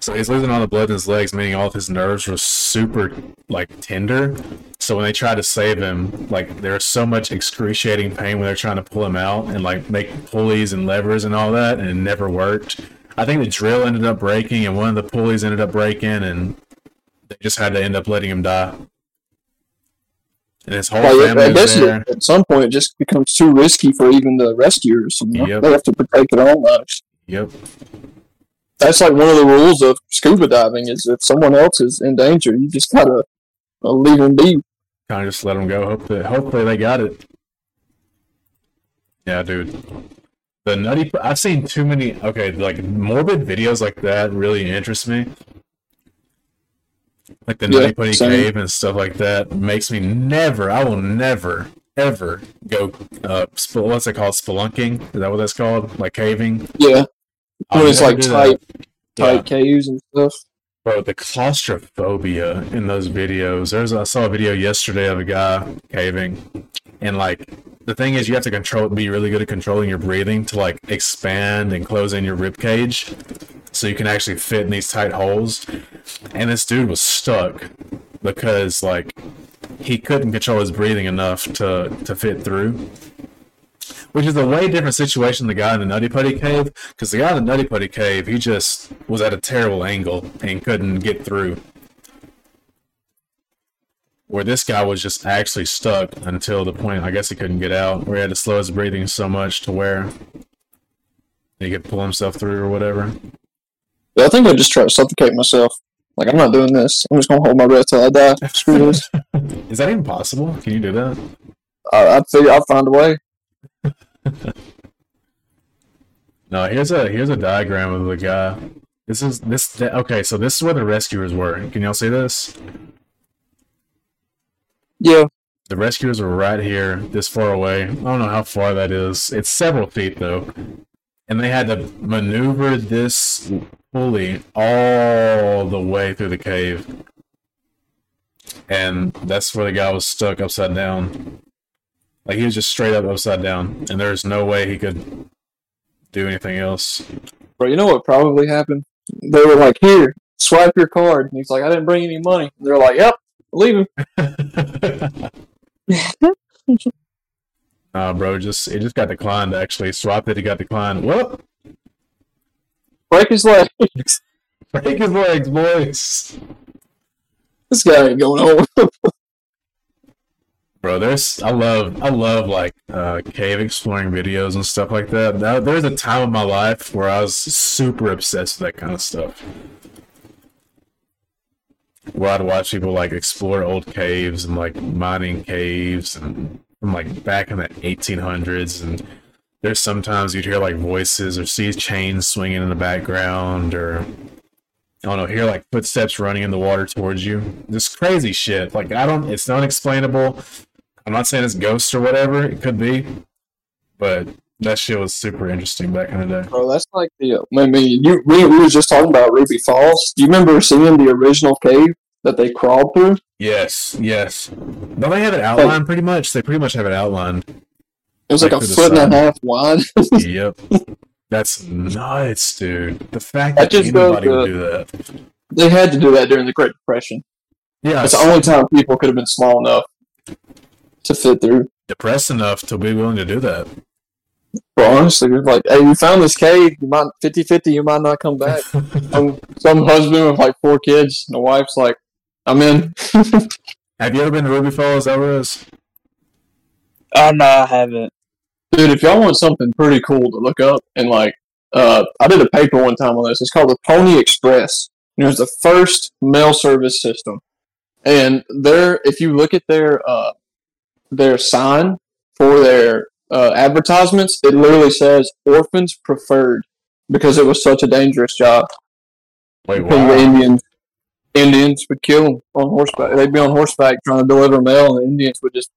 So he's losing all the blood in his legs, meaning all of his nerves were super like tender. So when they tried to save him, like there was so much excruciating pain when they're trying to pull him out and like make pulleys and levers and all that, and it never worked. I think the drill ended up breaking, and one of the pulleys ended up breaking, and they just had to end up letting him die. And his whole Like, family there. at some point it just becomes too risky for even the rescuers. You know? Yep. They have to protect their own lives. Yep. That's like one of the rules of scuba diving is if someone else is in danger, you just gotta uh, leave them be. Kind of just let them go. Hope that, hopefully they got it. Yeah, dude. The nutty. I've seen too many. Okay, like morbid videos like that really interest me. Like the Yeah, Nutty Putty same. Cave and stuff like that makes me never. I will never ever go. Uh, sp- what's it called? Spelunking? Is that what that's called? Like caving? Yeah, when it's like tight, tight Yeah. caves and stuff. Bro, the claustrophobia in those videos. There's I saw a video yesterday of a guy caving, and like the thing is, you have to control, be really good at controlling your breathing to like expand and close in your rib cage, so you can actually fit in these tight holes. And this dude was stuck because like he couldn't control his breathing enough to to fit through. Which is a way different situation than the guy in the Nutty Putty Cave, because the guy in the Nutty Putty Cave, he just was at a terrible angle and couldn't get through. Where this guy was just actually stuck until the point, I guess he couldn't get out, where he had to slow his breathing so much to where he could pull himself through or whatever. But I think I just try to suffocate myself. Like I'm not doing this. I'm just gonna hold my breath till I die. Screw this. Is that even possible? Can you do that? I, I figure I'll find a way. No, here's a here's a diagram of the guy. This is this okay. So this is where the rescuers were. Can y'all see this? Yeah, The rescuers were right here, this far away. I don't know how far that is. It's several feet though. And they had to maneuver this pulley all the way through the cave. And that's where the guy was stuck upside down. Like he was just straight up upside down. And there's no way he could do anything else. bro. You know what probably happened? They were like, "Here, swipe your card." And he's like, "I didn't bring any money." And they're like, "Yep, leave him." Nah, bro, just it just got declined actually. Swapped it, it got declined. Well, Break his legs. break his legs, boys. this guy ain't going home. Bro, there's I love I love like uh, cave exploring videos and stuff like that. That- There was a time in my life where I was super obsessed with that kind of stuff. Where I'd watch people like explore old caves and like mining caves and from like back in the 1800s and there's sometimes you'd hear like voices or see chains swinging in the background or I don't know, hear like footsteps running in the water towards you. This crazy shit. Like I don't it's unexplainable. I'm not saying it's ghosts or whatever, it could be. But that shit was super interesting back in the day. Bro, that's like the. I mean, you we, we were just talking about Ruby Falls. Do you remember seeing the original cave that they crawled through? Yes, yes. Don't they have it outlined pretty much? They pretty much have it outlined. It was like, Like a to the foot and a half wide. yep. That's nuts, dude. The fact That that, just goes anybody would do that. they had to do that during the Great Depression. Yeah, It's the only time people could have been small enough to fit through. depressed enough to be willing to do that. But honestly, it's like, hey, you found this cave. You might 50-50, You might not come back. some, some husband with like four kids, and the wife's like, "I'm in." Have you ever been to Ruby Falls, Alvarez? Oh no, I haven't. Dude, if y'all want something pretty cool to look up, and like, uh, I did a paper one time on this. It's called the Pony Express. And it was the first mail service system. And there, if you look at their uh, their sign for their uh, advertisements, it literally says "orphans preferred" because it was such a dangerous job. Wait, Because the. Indians, Indians would kill them on horseback. They'd be on horseback trying to deliver mail, and the Indians would just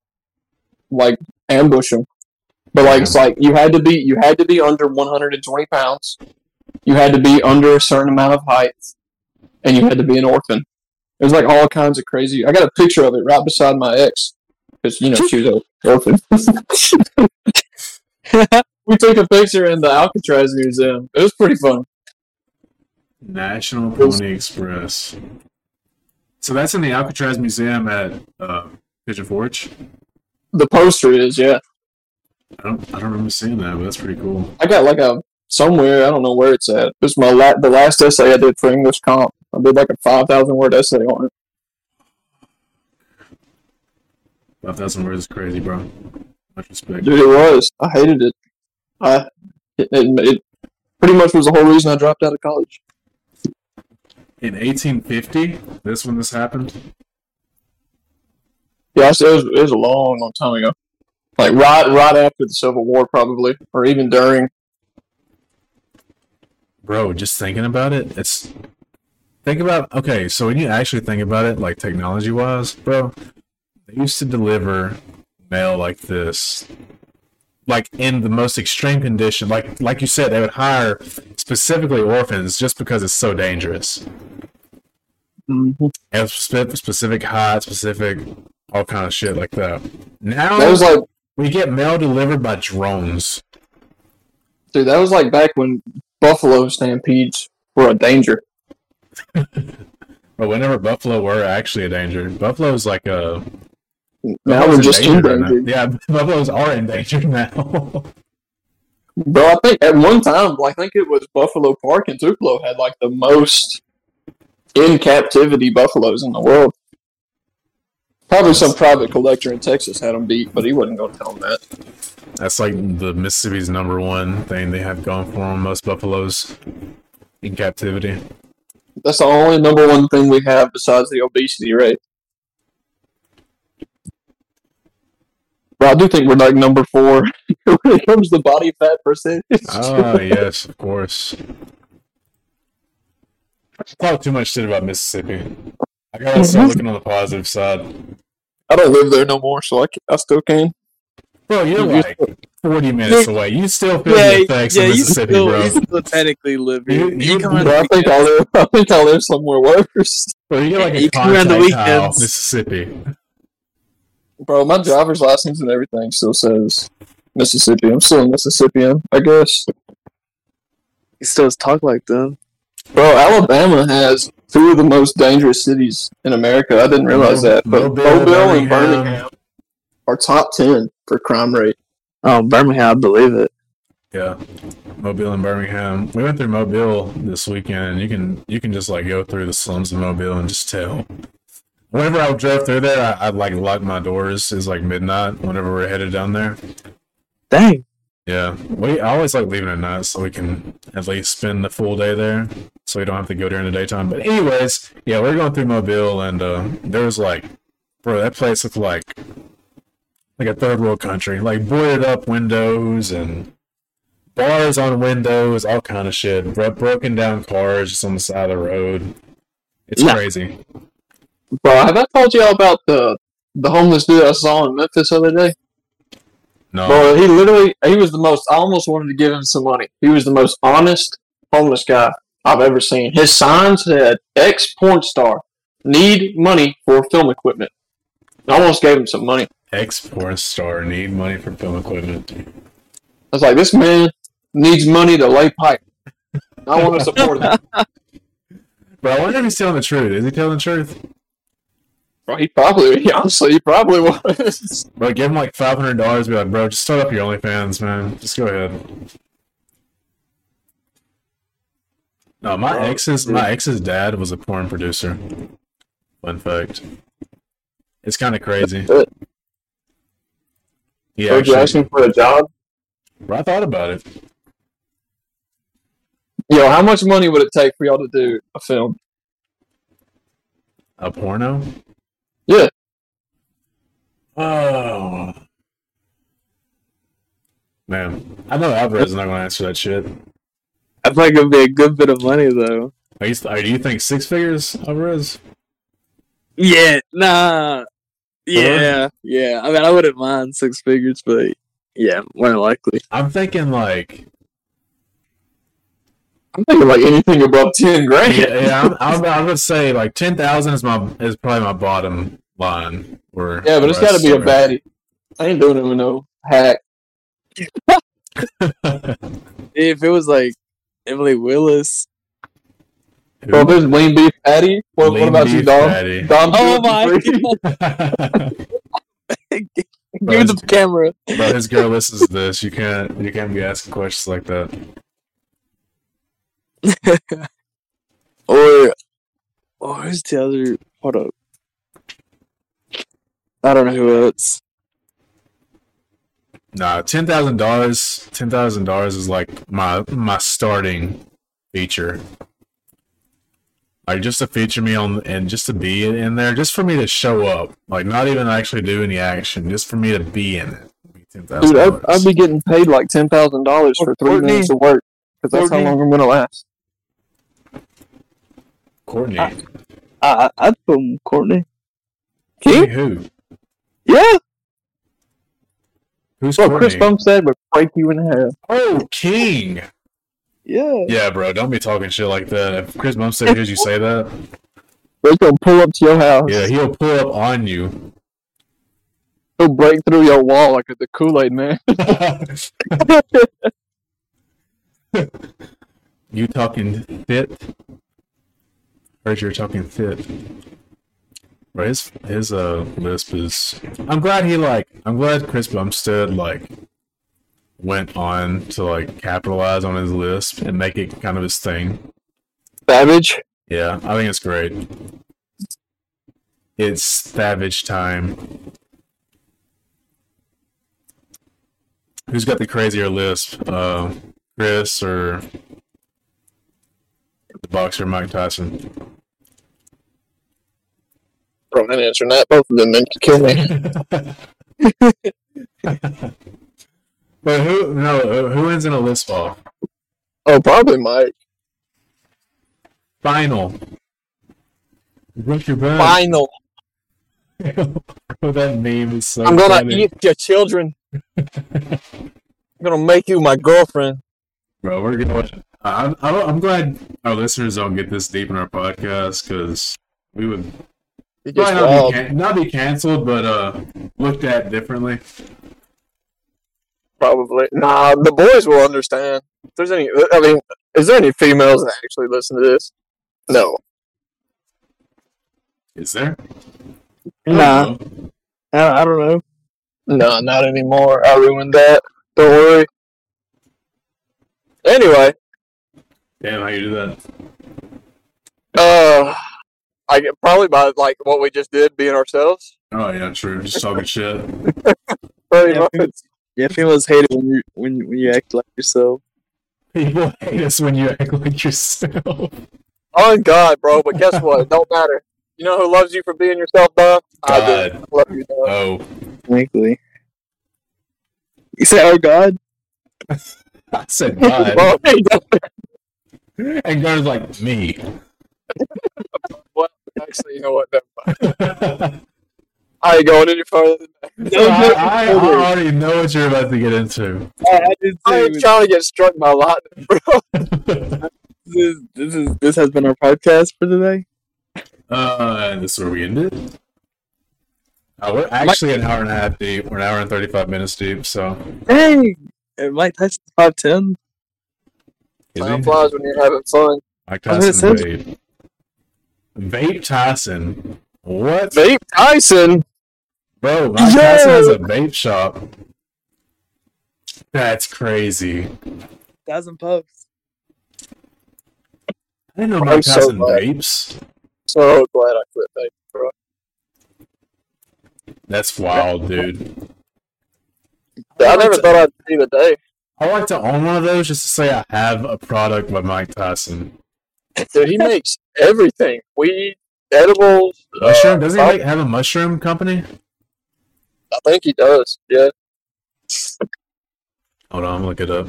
like ambush them. But like it's like you had to be you had to be under 120 pounds, you had to be under a certain amount of height, and you had to be an orphan. It was like all kinds of crazy. I got a picture of it right beside my ex because you know she was an orphan. we took a picture in the Alcatraz Museum. It was pretty fun. National Pony Express. So that's in the Alcatraz Museum at uh, Pigeon Forge. The poster is yeah. I don't, I don't remember seeing that, but that's pretty cool. I got like a somewhere. I don't know where it's at. It was my la- the last essay I did for English comp. I did like a five thousand word essay on it. Five thousand words is crazy, bro. Much respect. Dude, it was. I hated it. I it, it, it pretty much was the whole reason I dropped out of college. In 1850, this when this happened. Yeah, it was, it was a long, long time ago. Like right, right after the Civil War, probably, or even during. Bro, just thinking about it, it's think about okay, so when you actually think about it, like technology wise, bro, they used to deliver mail like this. Like in the most extreme condition, like like you said, they would hire specifically orphans just because it's so dangerous. Mm-hmm. And spe- specific height, specific all kind of shit like that. Now That was like, we get mail delivered by drones. dude, that was like back when buffalo stampedes were a danger. But whenever buffalo were actually a danger, buffalo's like a Now Buffalo's we're just endangered right Yeah, buffaloes are endangered now. Bro, I think at one time, I think it was Buffalo Park in Tupelo had like the most in captivity buffaloes in the world. Probably some private collector in Texas had him beat, but he wasn't going to tell them that. That's like the Mississippi's number one thing they have going for them. Most buffaloes in captivity. That's the only number one thing we have besides the obesity rate. But I do think we're like number four when it comes to body fat percentage. Oh yes, of course. Talk too much shit about Mississippi. I gotta start looking on the positive side. I don't live there no more, so I, ca- I still can. Bro, you're You- like 40 minutes away. You still feel the effects yeah, of Mississippi, still, bro. you still technically live here. You- You, you- come around But I think I weekends. live. I think I live somewhere worse. Bro, you get like a You come around the contact tile, weekends. Mississippi. Bro, my driver's license and everything still says Mississippi. I'm still a Mississippian, I guess. He still talk like them. Bro, Alabama has two of the most dangerous cities in America. I didn't realize that. But Mobile, Mobile, and Birmingham. Birmingham are top ten for crime rate. Oh, Birmingham, I believe it. Yeah, Mobile and Birmingham. We went through Mobile this weekend, you can you can just like go through the slums of Mobile and just tell Whenever I drove through there, I, I'd like lock my doors. It's like midnight whenever we're headed down there. Dang. Yeah, we I always like leaving at night so we can at least spend the full day there, so we don't have to go during the daytime. But anyways, yeah, we're going through Mobile, and uh, there was like, bro, that place looked like like a third world country, like boarded up windows and bars on windows, all kind of shit, bro- broken down cars just on the side of the road. It's Yeah. crazy. Bro, have I told y'all about the the homeless dude I saw in Memphis the other day? No, Bro, he literally he was the most. I almost wanted to give him some money. He was the most honest homeless guy I've ever seen. His sign said "ex porn star need money for film equipment." I almost gave him some money. ex porn star need money for film equipment. I was like, "This man needs money to lay pipe." I want to support him. But I wonder if he's telling the truth. Is he telling the truth? Bro, he probably, honestly, he probably was. But give him like five hundred dollars. Be like, bro, just start up your OnlyFans, man. Just go ahead. No, my Bro, ex's my ex's dad was a porn producer. Fun fact. It's kind of crazy. Yeah, So you asking for a job? I thought about it. Yo, how much money would it take for y'all to do a film? A porno? Yeah. Oh. Man, I know Alvarez is not going to answer that shit. I feel like it'd be a good bit of money though. Are you, are, do you think six figures, Alvarez? Yeah, nah. Yeah, yeah. I mean, I wouldn't mind six figures, but yeah, more likely. I'm thinking like I'm thinking like anything above ten grand. yeah, yeah I'm, I'm, I'm gonna say like ten thousand is my is probably my bottom line. Where Yeah, but it's got to be a baddie. I ain't doing it with no hack. If it was like Emily Willis, Bro, if there's lean beef patty, what, what about you, dog? Dom Oh my Bro, give me the camera. But his girl listens to this. You can't you can't be asking questions like that. Or, or who's the other? Hold up. I don't know who else. Nah, ten thousand dollars. Ten thousand dollars is like my my starting feature. Like just to feature me on and just to be in there, just for me to show up. Like not even actually do any action, just for me to be in it. Ten thousand Dude, I'd. I'd be getting paid like ten thousand dollars for three Courtney. minutes of work because that's Courtney. how long I'm gonna last. Courtney. I- I, I'd him Courtney. Courtney who? Yeah. Who's Courtney? Chris Bumstead would break you in half. Oh, King. Yeah. Yeah, bro, don't be talking shit like that. If Chris Bumstead hears you say that, He's gonna pull up to your house. yeah, he'll pull up on you. He'll break through your wall like the Kool Aid man. you talking fit? Heard you're talking fit. His his uh lisp is. I'm glad he like. I'm glad Chris Bumstead like went on to like capitalize on his lisp and make it kind of his thing. Savage. Yeah, I think it's great. It's savage time. Who's got the crazier lisp? Uh, Chris or the boxer Mike Tyson? I'm answering that. Both of them men can kill me. But who? No, who- wins in a list off? Oh, probably Mike. Final. You broke your. Final. Bro, oh, that meme is so. I'm gonna funny. eat your children. I'm gonna make you my girlfriend. Bro, we're going. I'm I'm glad our listeners don't get this deep in our podcast because we would He gets probably not be, can- not be canceled, but uh, looked at differently. Probably. Nah, the boys will understand. If there's any, I mean, is there any females that actually listen to this? No. Is there? Nah, I, I don't know. No, not anymore. I ruined that. Don't worry. Anyway, Damn, how you do that? uh, I get probably by like what we just did, being ourselves. Oh yeah, true. Just talking shit. Pretty Yeah, much. people- Yeah, females hate it when you when when you act like yourself. People hate us when you act like yourself. Oh God, bro. But guess what? It don't matter. You know who loves you for being yourself, dog? I do. God. I love you, dog. Oh, Frankly. You say, "Oh God." I said God, Bro, and God is like me. what? Actually, you know what? Never mind. I ain't going any further than that. I, I, I already know what you're about to get into. I, I I say ain't trying to get struck by lightning, bro. this is this is this has been our podcast for today. Uh, and this is where we ended. Uh, we're actually an hour and a half deep. We're an hour and 35 minutes deep, so. Hey, Mike Tyson's five ten. Is Time flies when you're having fun. Mike I was Tyson gonna Vape. Vape Tyson. What? Vape Tyson. Bro, Mike Yo! Tyson has a vape shop. That's crazy. Thousand posts. I didn't know I'm Mike so Tyson glad. vapes. So glad I quit vape, bro. That's wild, dude. I never thought I'd see the day. I like to own one of those just to say I have a product by Mike Tyson. Dude, he makes everything. Weed, edibles. uh, Mushroom? Doesn't he make, have a mushroom company? I think he does. Yeah. Hold on, I'm gonna look it up.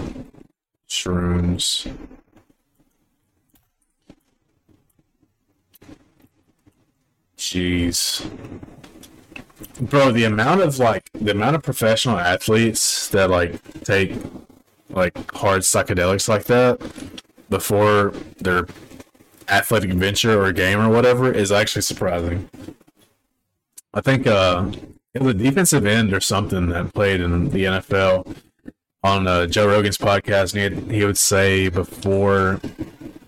Shrooms. Jeez. Bro, the amount of like the amount of professional athletes that like take like hard psychedelics like that before their athletic venture or game or whatever is actually surprising. I think uh it was a defensive end or something that played in the NFL on uh, Joe Rogan's podcast, and he, he would say before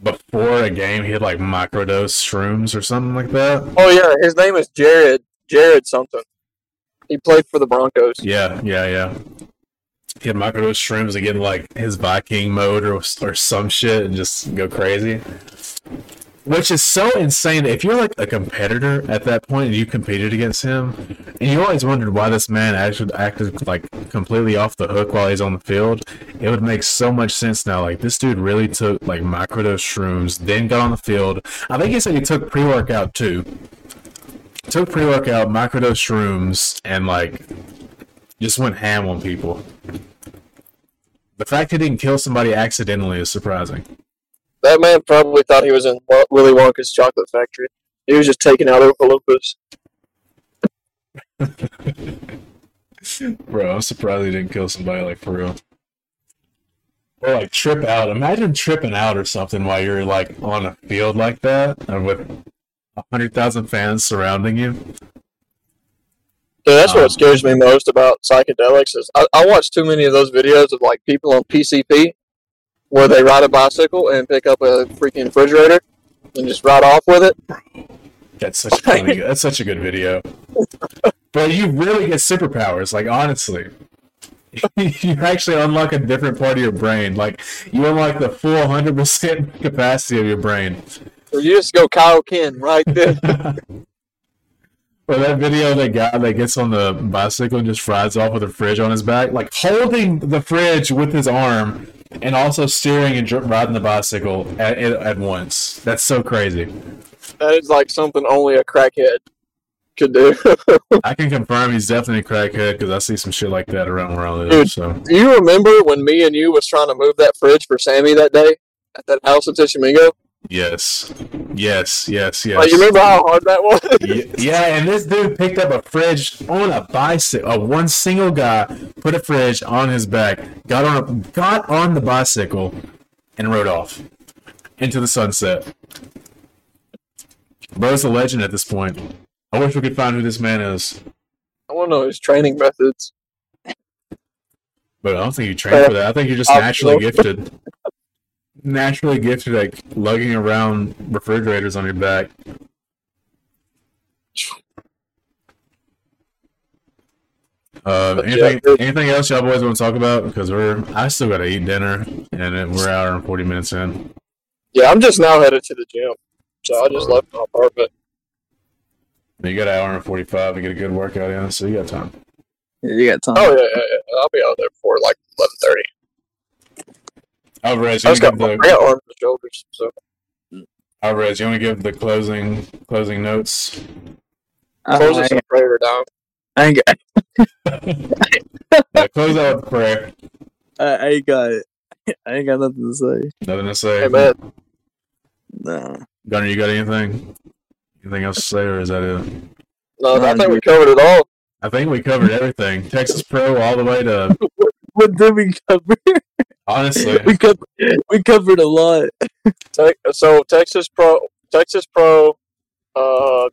before a game he had like microdose shrooms or something like that. Oh yeah, his name is Jared. Jared something. He played for the Broncos. Yeah, yeah, yeah. He had microdose shrooms to get in like his Viking mode or or some shit and just go crazy. Which is so insane. If you're like a competitor at that point and you competed against him, and you always wondered why this man actually acted like completely off the hook while he's on the field, it would make so much sense now. Like this dude really took like microdose shrooms, then got on the field. I think he said he took pre workout too. Took pre workout, microdose shrooms, and like just went ham on people. The fact he didn't kill somebody accidentally is surprising. That man probably thought he was in Willy Wonka's chocolate factory. He was just taking out Loompas. Bro, I'm surprised he didn't kill somebody like for real. Or like trip out. Imagine tripping out or something while you're like on a field like that and with a hundred thousand fans surrounding you. Dude, that's Um, what scares me most about psychedelics is I, I watch too many of those videos of like people on PCP where they ride a bicycle and pick up a freaking refrigerator and just ride off with it. That's such a funny, that's such a good video. But you really get superpowers, like honestly. you actually unlock a different part of your brain. Like you unlock the full 100% capacity of your brain. Or you just go Kyle Ken right there. Or that video of that guy that gets on the bicycle and just rides off with a fridge on his back, like holding the fridge with his arm and also steering and riding the bicycle at, at, at once. That's so crazy. that is like something only a crackhead could do. I can confirm he's definitely a crackhead because I see some shit like that around where I live. Dude. So do you remember when me and you was trying to move that fridge for Sammy that day at that house in Tishomingo? Yes, yes, yes, yes. Like, you remember how hard that was? Ye- yeah, and this dude picked up a fridge on a bicycle. A one single guy put a fridge on his back, got on a, got on the bicycle, and rode off into the sunset. Bro's a legend at this point. I wish we could find who this man is, I want to know his training methods. but I don't think you trained for that. I think you're just Uh, naturally gifted. Naturally gifted at lugging around refrigerators on your back. Uh, anything, yeah, anything else y'all boys want to talk about? Because we're, I still got to eat dinner, and then we're an hour and forty minutes in. Yeah, I'm just now headed to the gym. So I just left my apartment. You got an hour and forty five to get a good workout in, so you got time. Yeah, you got time. Oh yeah, yeah, yeah. I'll be out there before like eleven thirty. Alvarez, I you just want got to give the got arms and shoulders. So Alvarez, you want to give the closing closing notes? Uh, close I, this prayer down. I ain't got. Yeah, close out with prayer. I, I ain't got. I ain't got nothing to say. Nothing to say. Amen. Nah. Gunner, you got anything? Anything else to say, or is that it? No, I think we covered it all. I think we covered everything. Texas Pro all the way to What did we cover? Honestly. we covered. We covered a lot. Te- so Texas Pro, Texas Pro, uh,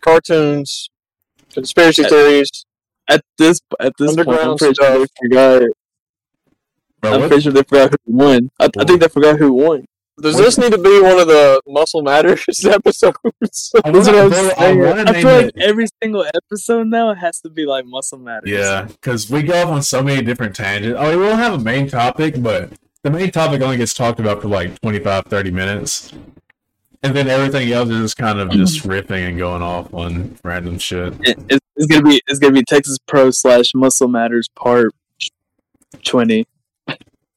cartoons, conspiracy Uh, theories. At this at this point, I'm Underground pretty sure they forgot. Bro, I'm what- pretty sure they forgot who won. I, I think they forgot who won. Does this need to be one of the Muscle Matters episodes? I wanna- I'm I saying. wanna I, name feel like it- every single episode now has to be like Muscle Matters. Yeah, because we go off on so many different tangents. Oh, we will have a main topic, but the main topic only gets talked about for like 25, 30 minutes. And then everything else is just kind of mm-hmm. just ripping and going off on random shit. It, it's, it's gonna be it's gonna be Texas Pro slash Muscle Matters part twenty.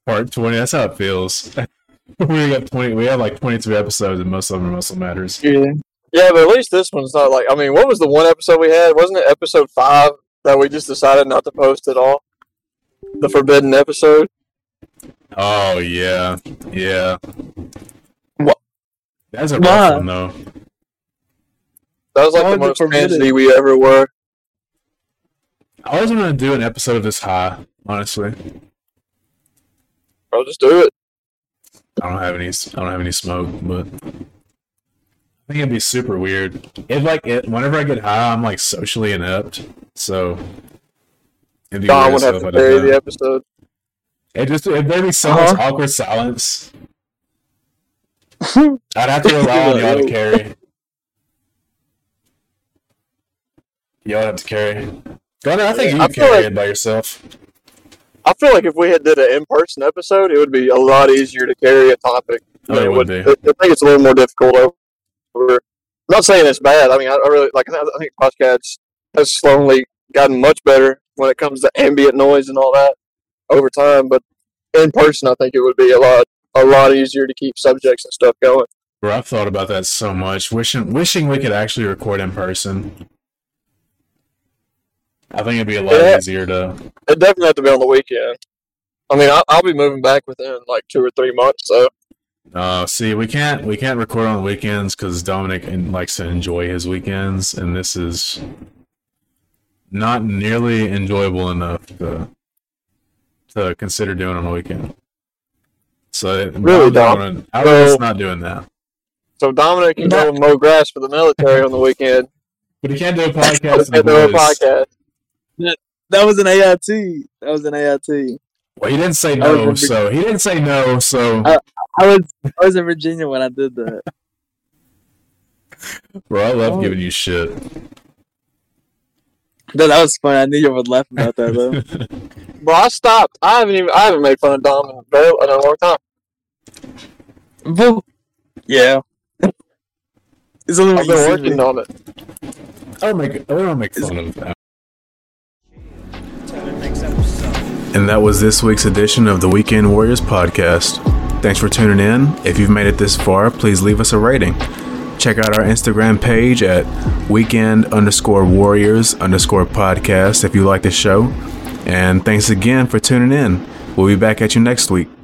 Part 20, that's how it feels. we got 20, we have like 22 episodes, and most of them are muscle matters. Yeah. Yeah, but at least this one's not like. I mean, what was the one episode we had? Wasn't it episode five that we just decided not to post at all? The forbidden episode. Oh, yeah. Yeah. What? That's a Why? rough one, though. That was like Why the was most forbidden? fancy we ever were. I always want to do an episode of this high, honestly. I'll just do it. I don't have any. I don't have any smoke, but I think it'd be super weird. If like it. Whenever I get high, I'm like socially inept, so it'd be Don would have to carry the episode. It just if there'd be so Uh-huh. much awkward silence, I'd have to rely on y'all to carry. Y'all have to carry. Gunner, I think you I can carry like- it by yourself. I feel like if we had did an in-person episode, it would be a lot easier to carry a topic. Oh, it would be. I think it's a little more difficult over. I'm not saying it's bad. I mean, I, I really like. I think podcasts has slowly gotten much better when it comes to ambient noise and all that over time. But in person, I think it would be a lot a lot easier to keep subjects and stuff going. Bro, I've thought about that so much. Wishing, wishing we could actually record in person. I think it'd be a lot Yeah. easier to It definitely have to be on the weekend. I mean, I'll, I'll be moving back within like two or three months. So Uh, see, we can't we can't record on the weekends because Dominic likes to enjoy his weekends, and this is not nearly enjoyable enough to to consider doing on the weekend. So Really, I'm Dom? not- I'm So- not doing that. so Dominic can go and mow grass for the military on the weekend. But he can't do a podcast. and do a podcast. That was an AIT. That was an AIT. Well, he didn't say no, so he didn't say no. So, I- I was I was in Virginia when I did that. bro, I love Oh. giving you shit. That, that was fun. I knew you would laugh about that though. Bro, I stopped. I haven't even I haven't made fun of Dom in a very in a long time. Boo. yeah. It's only I've been see working me. on it. I don't make I don't make fun of that. And that was this week's edition of the Weekend Warriors podcast. Thanks for tuning in. If you've made it this far, please leave us a rating. Check out our Instagram page at weekend underscore warriors underscore podcast if you like the show. And thanks again for tuning in. We'll be back at you next week.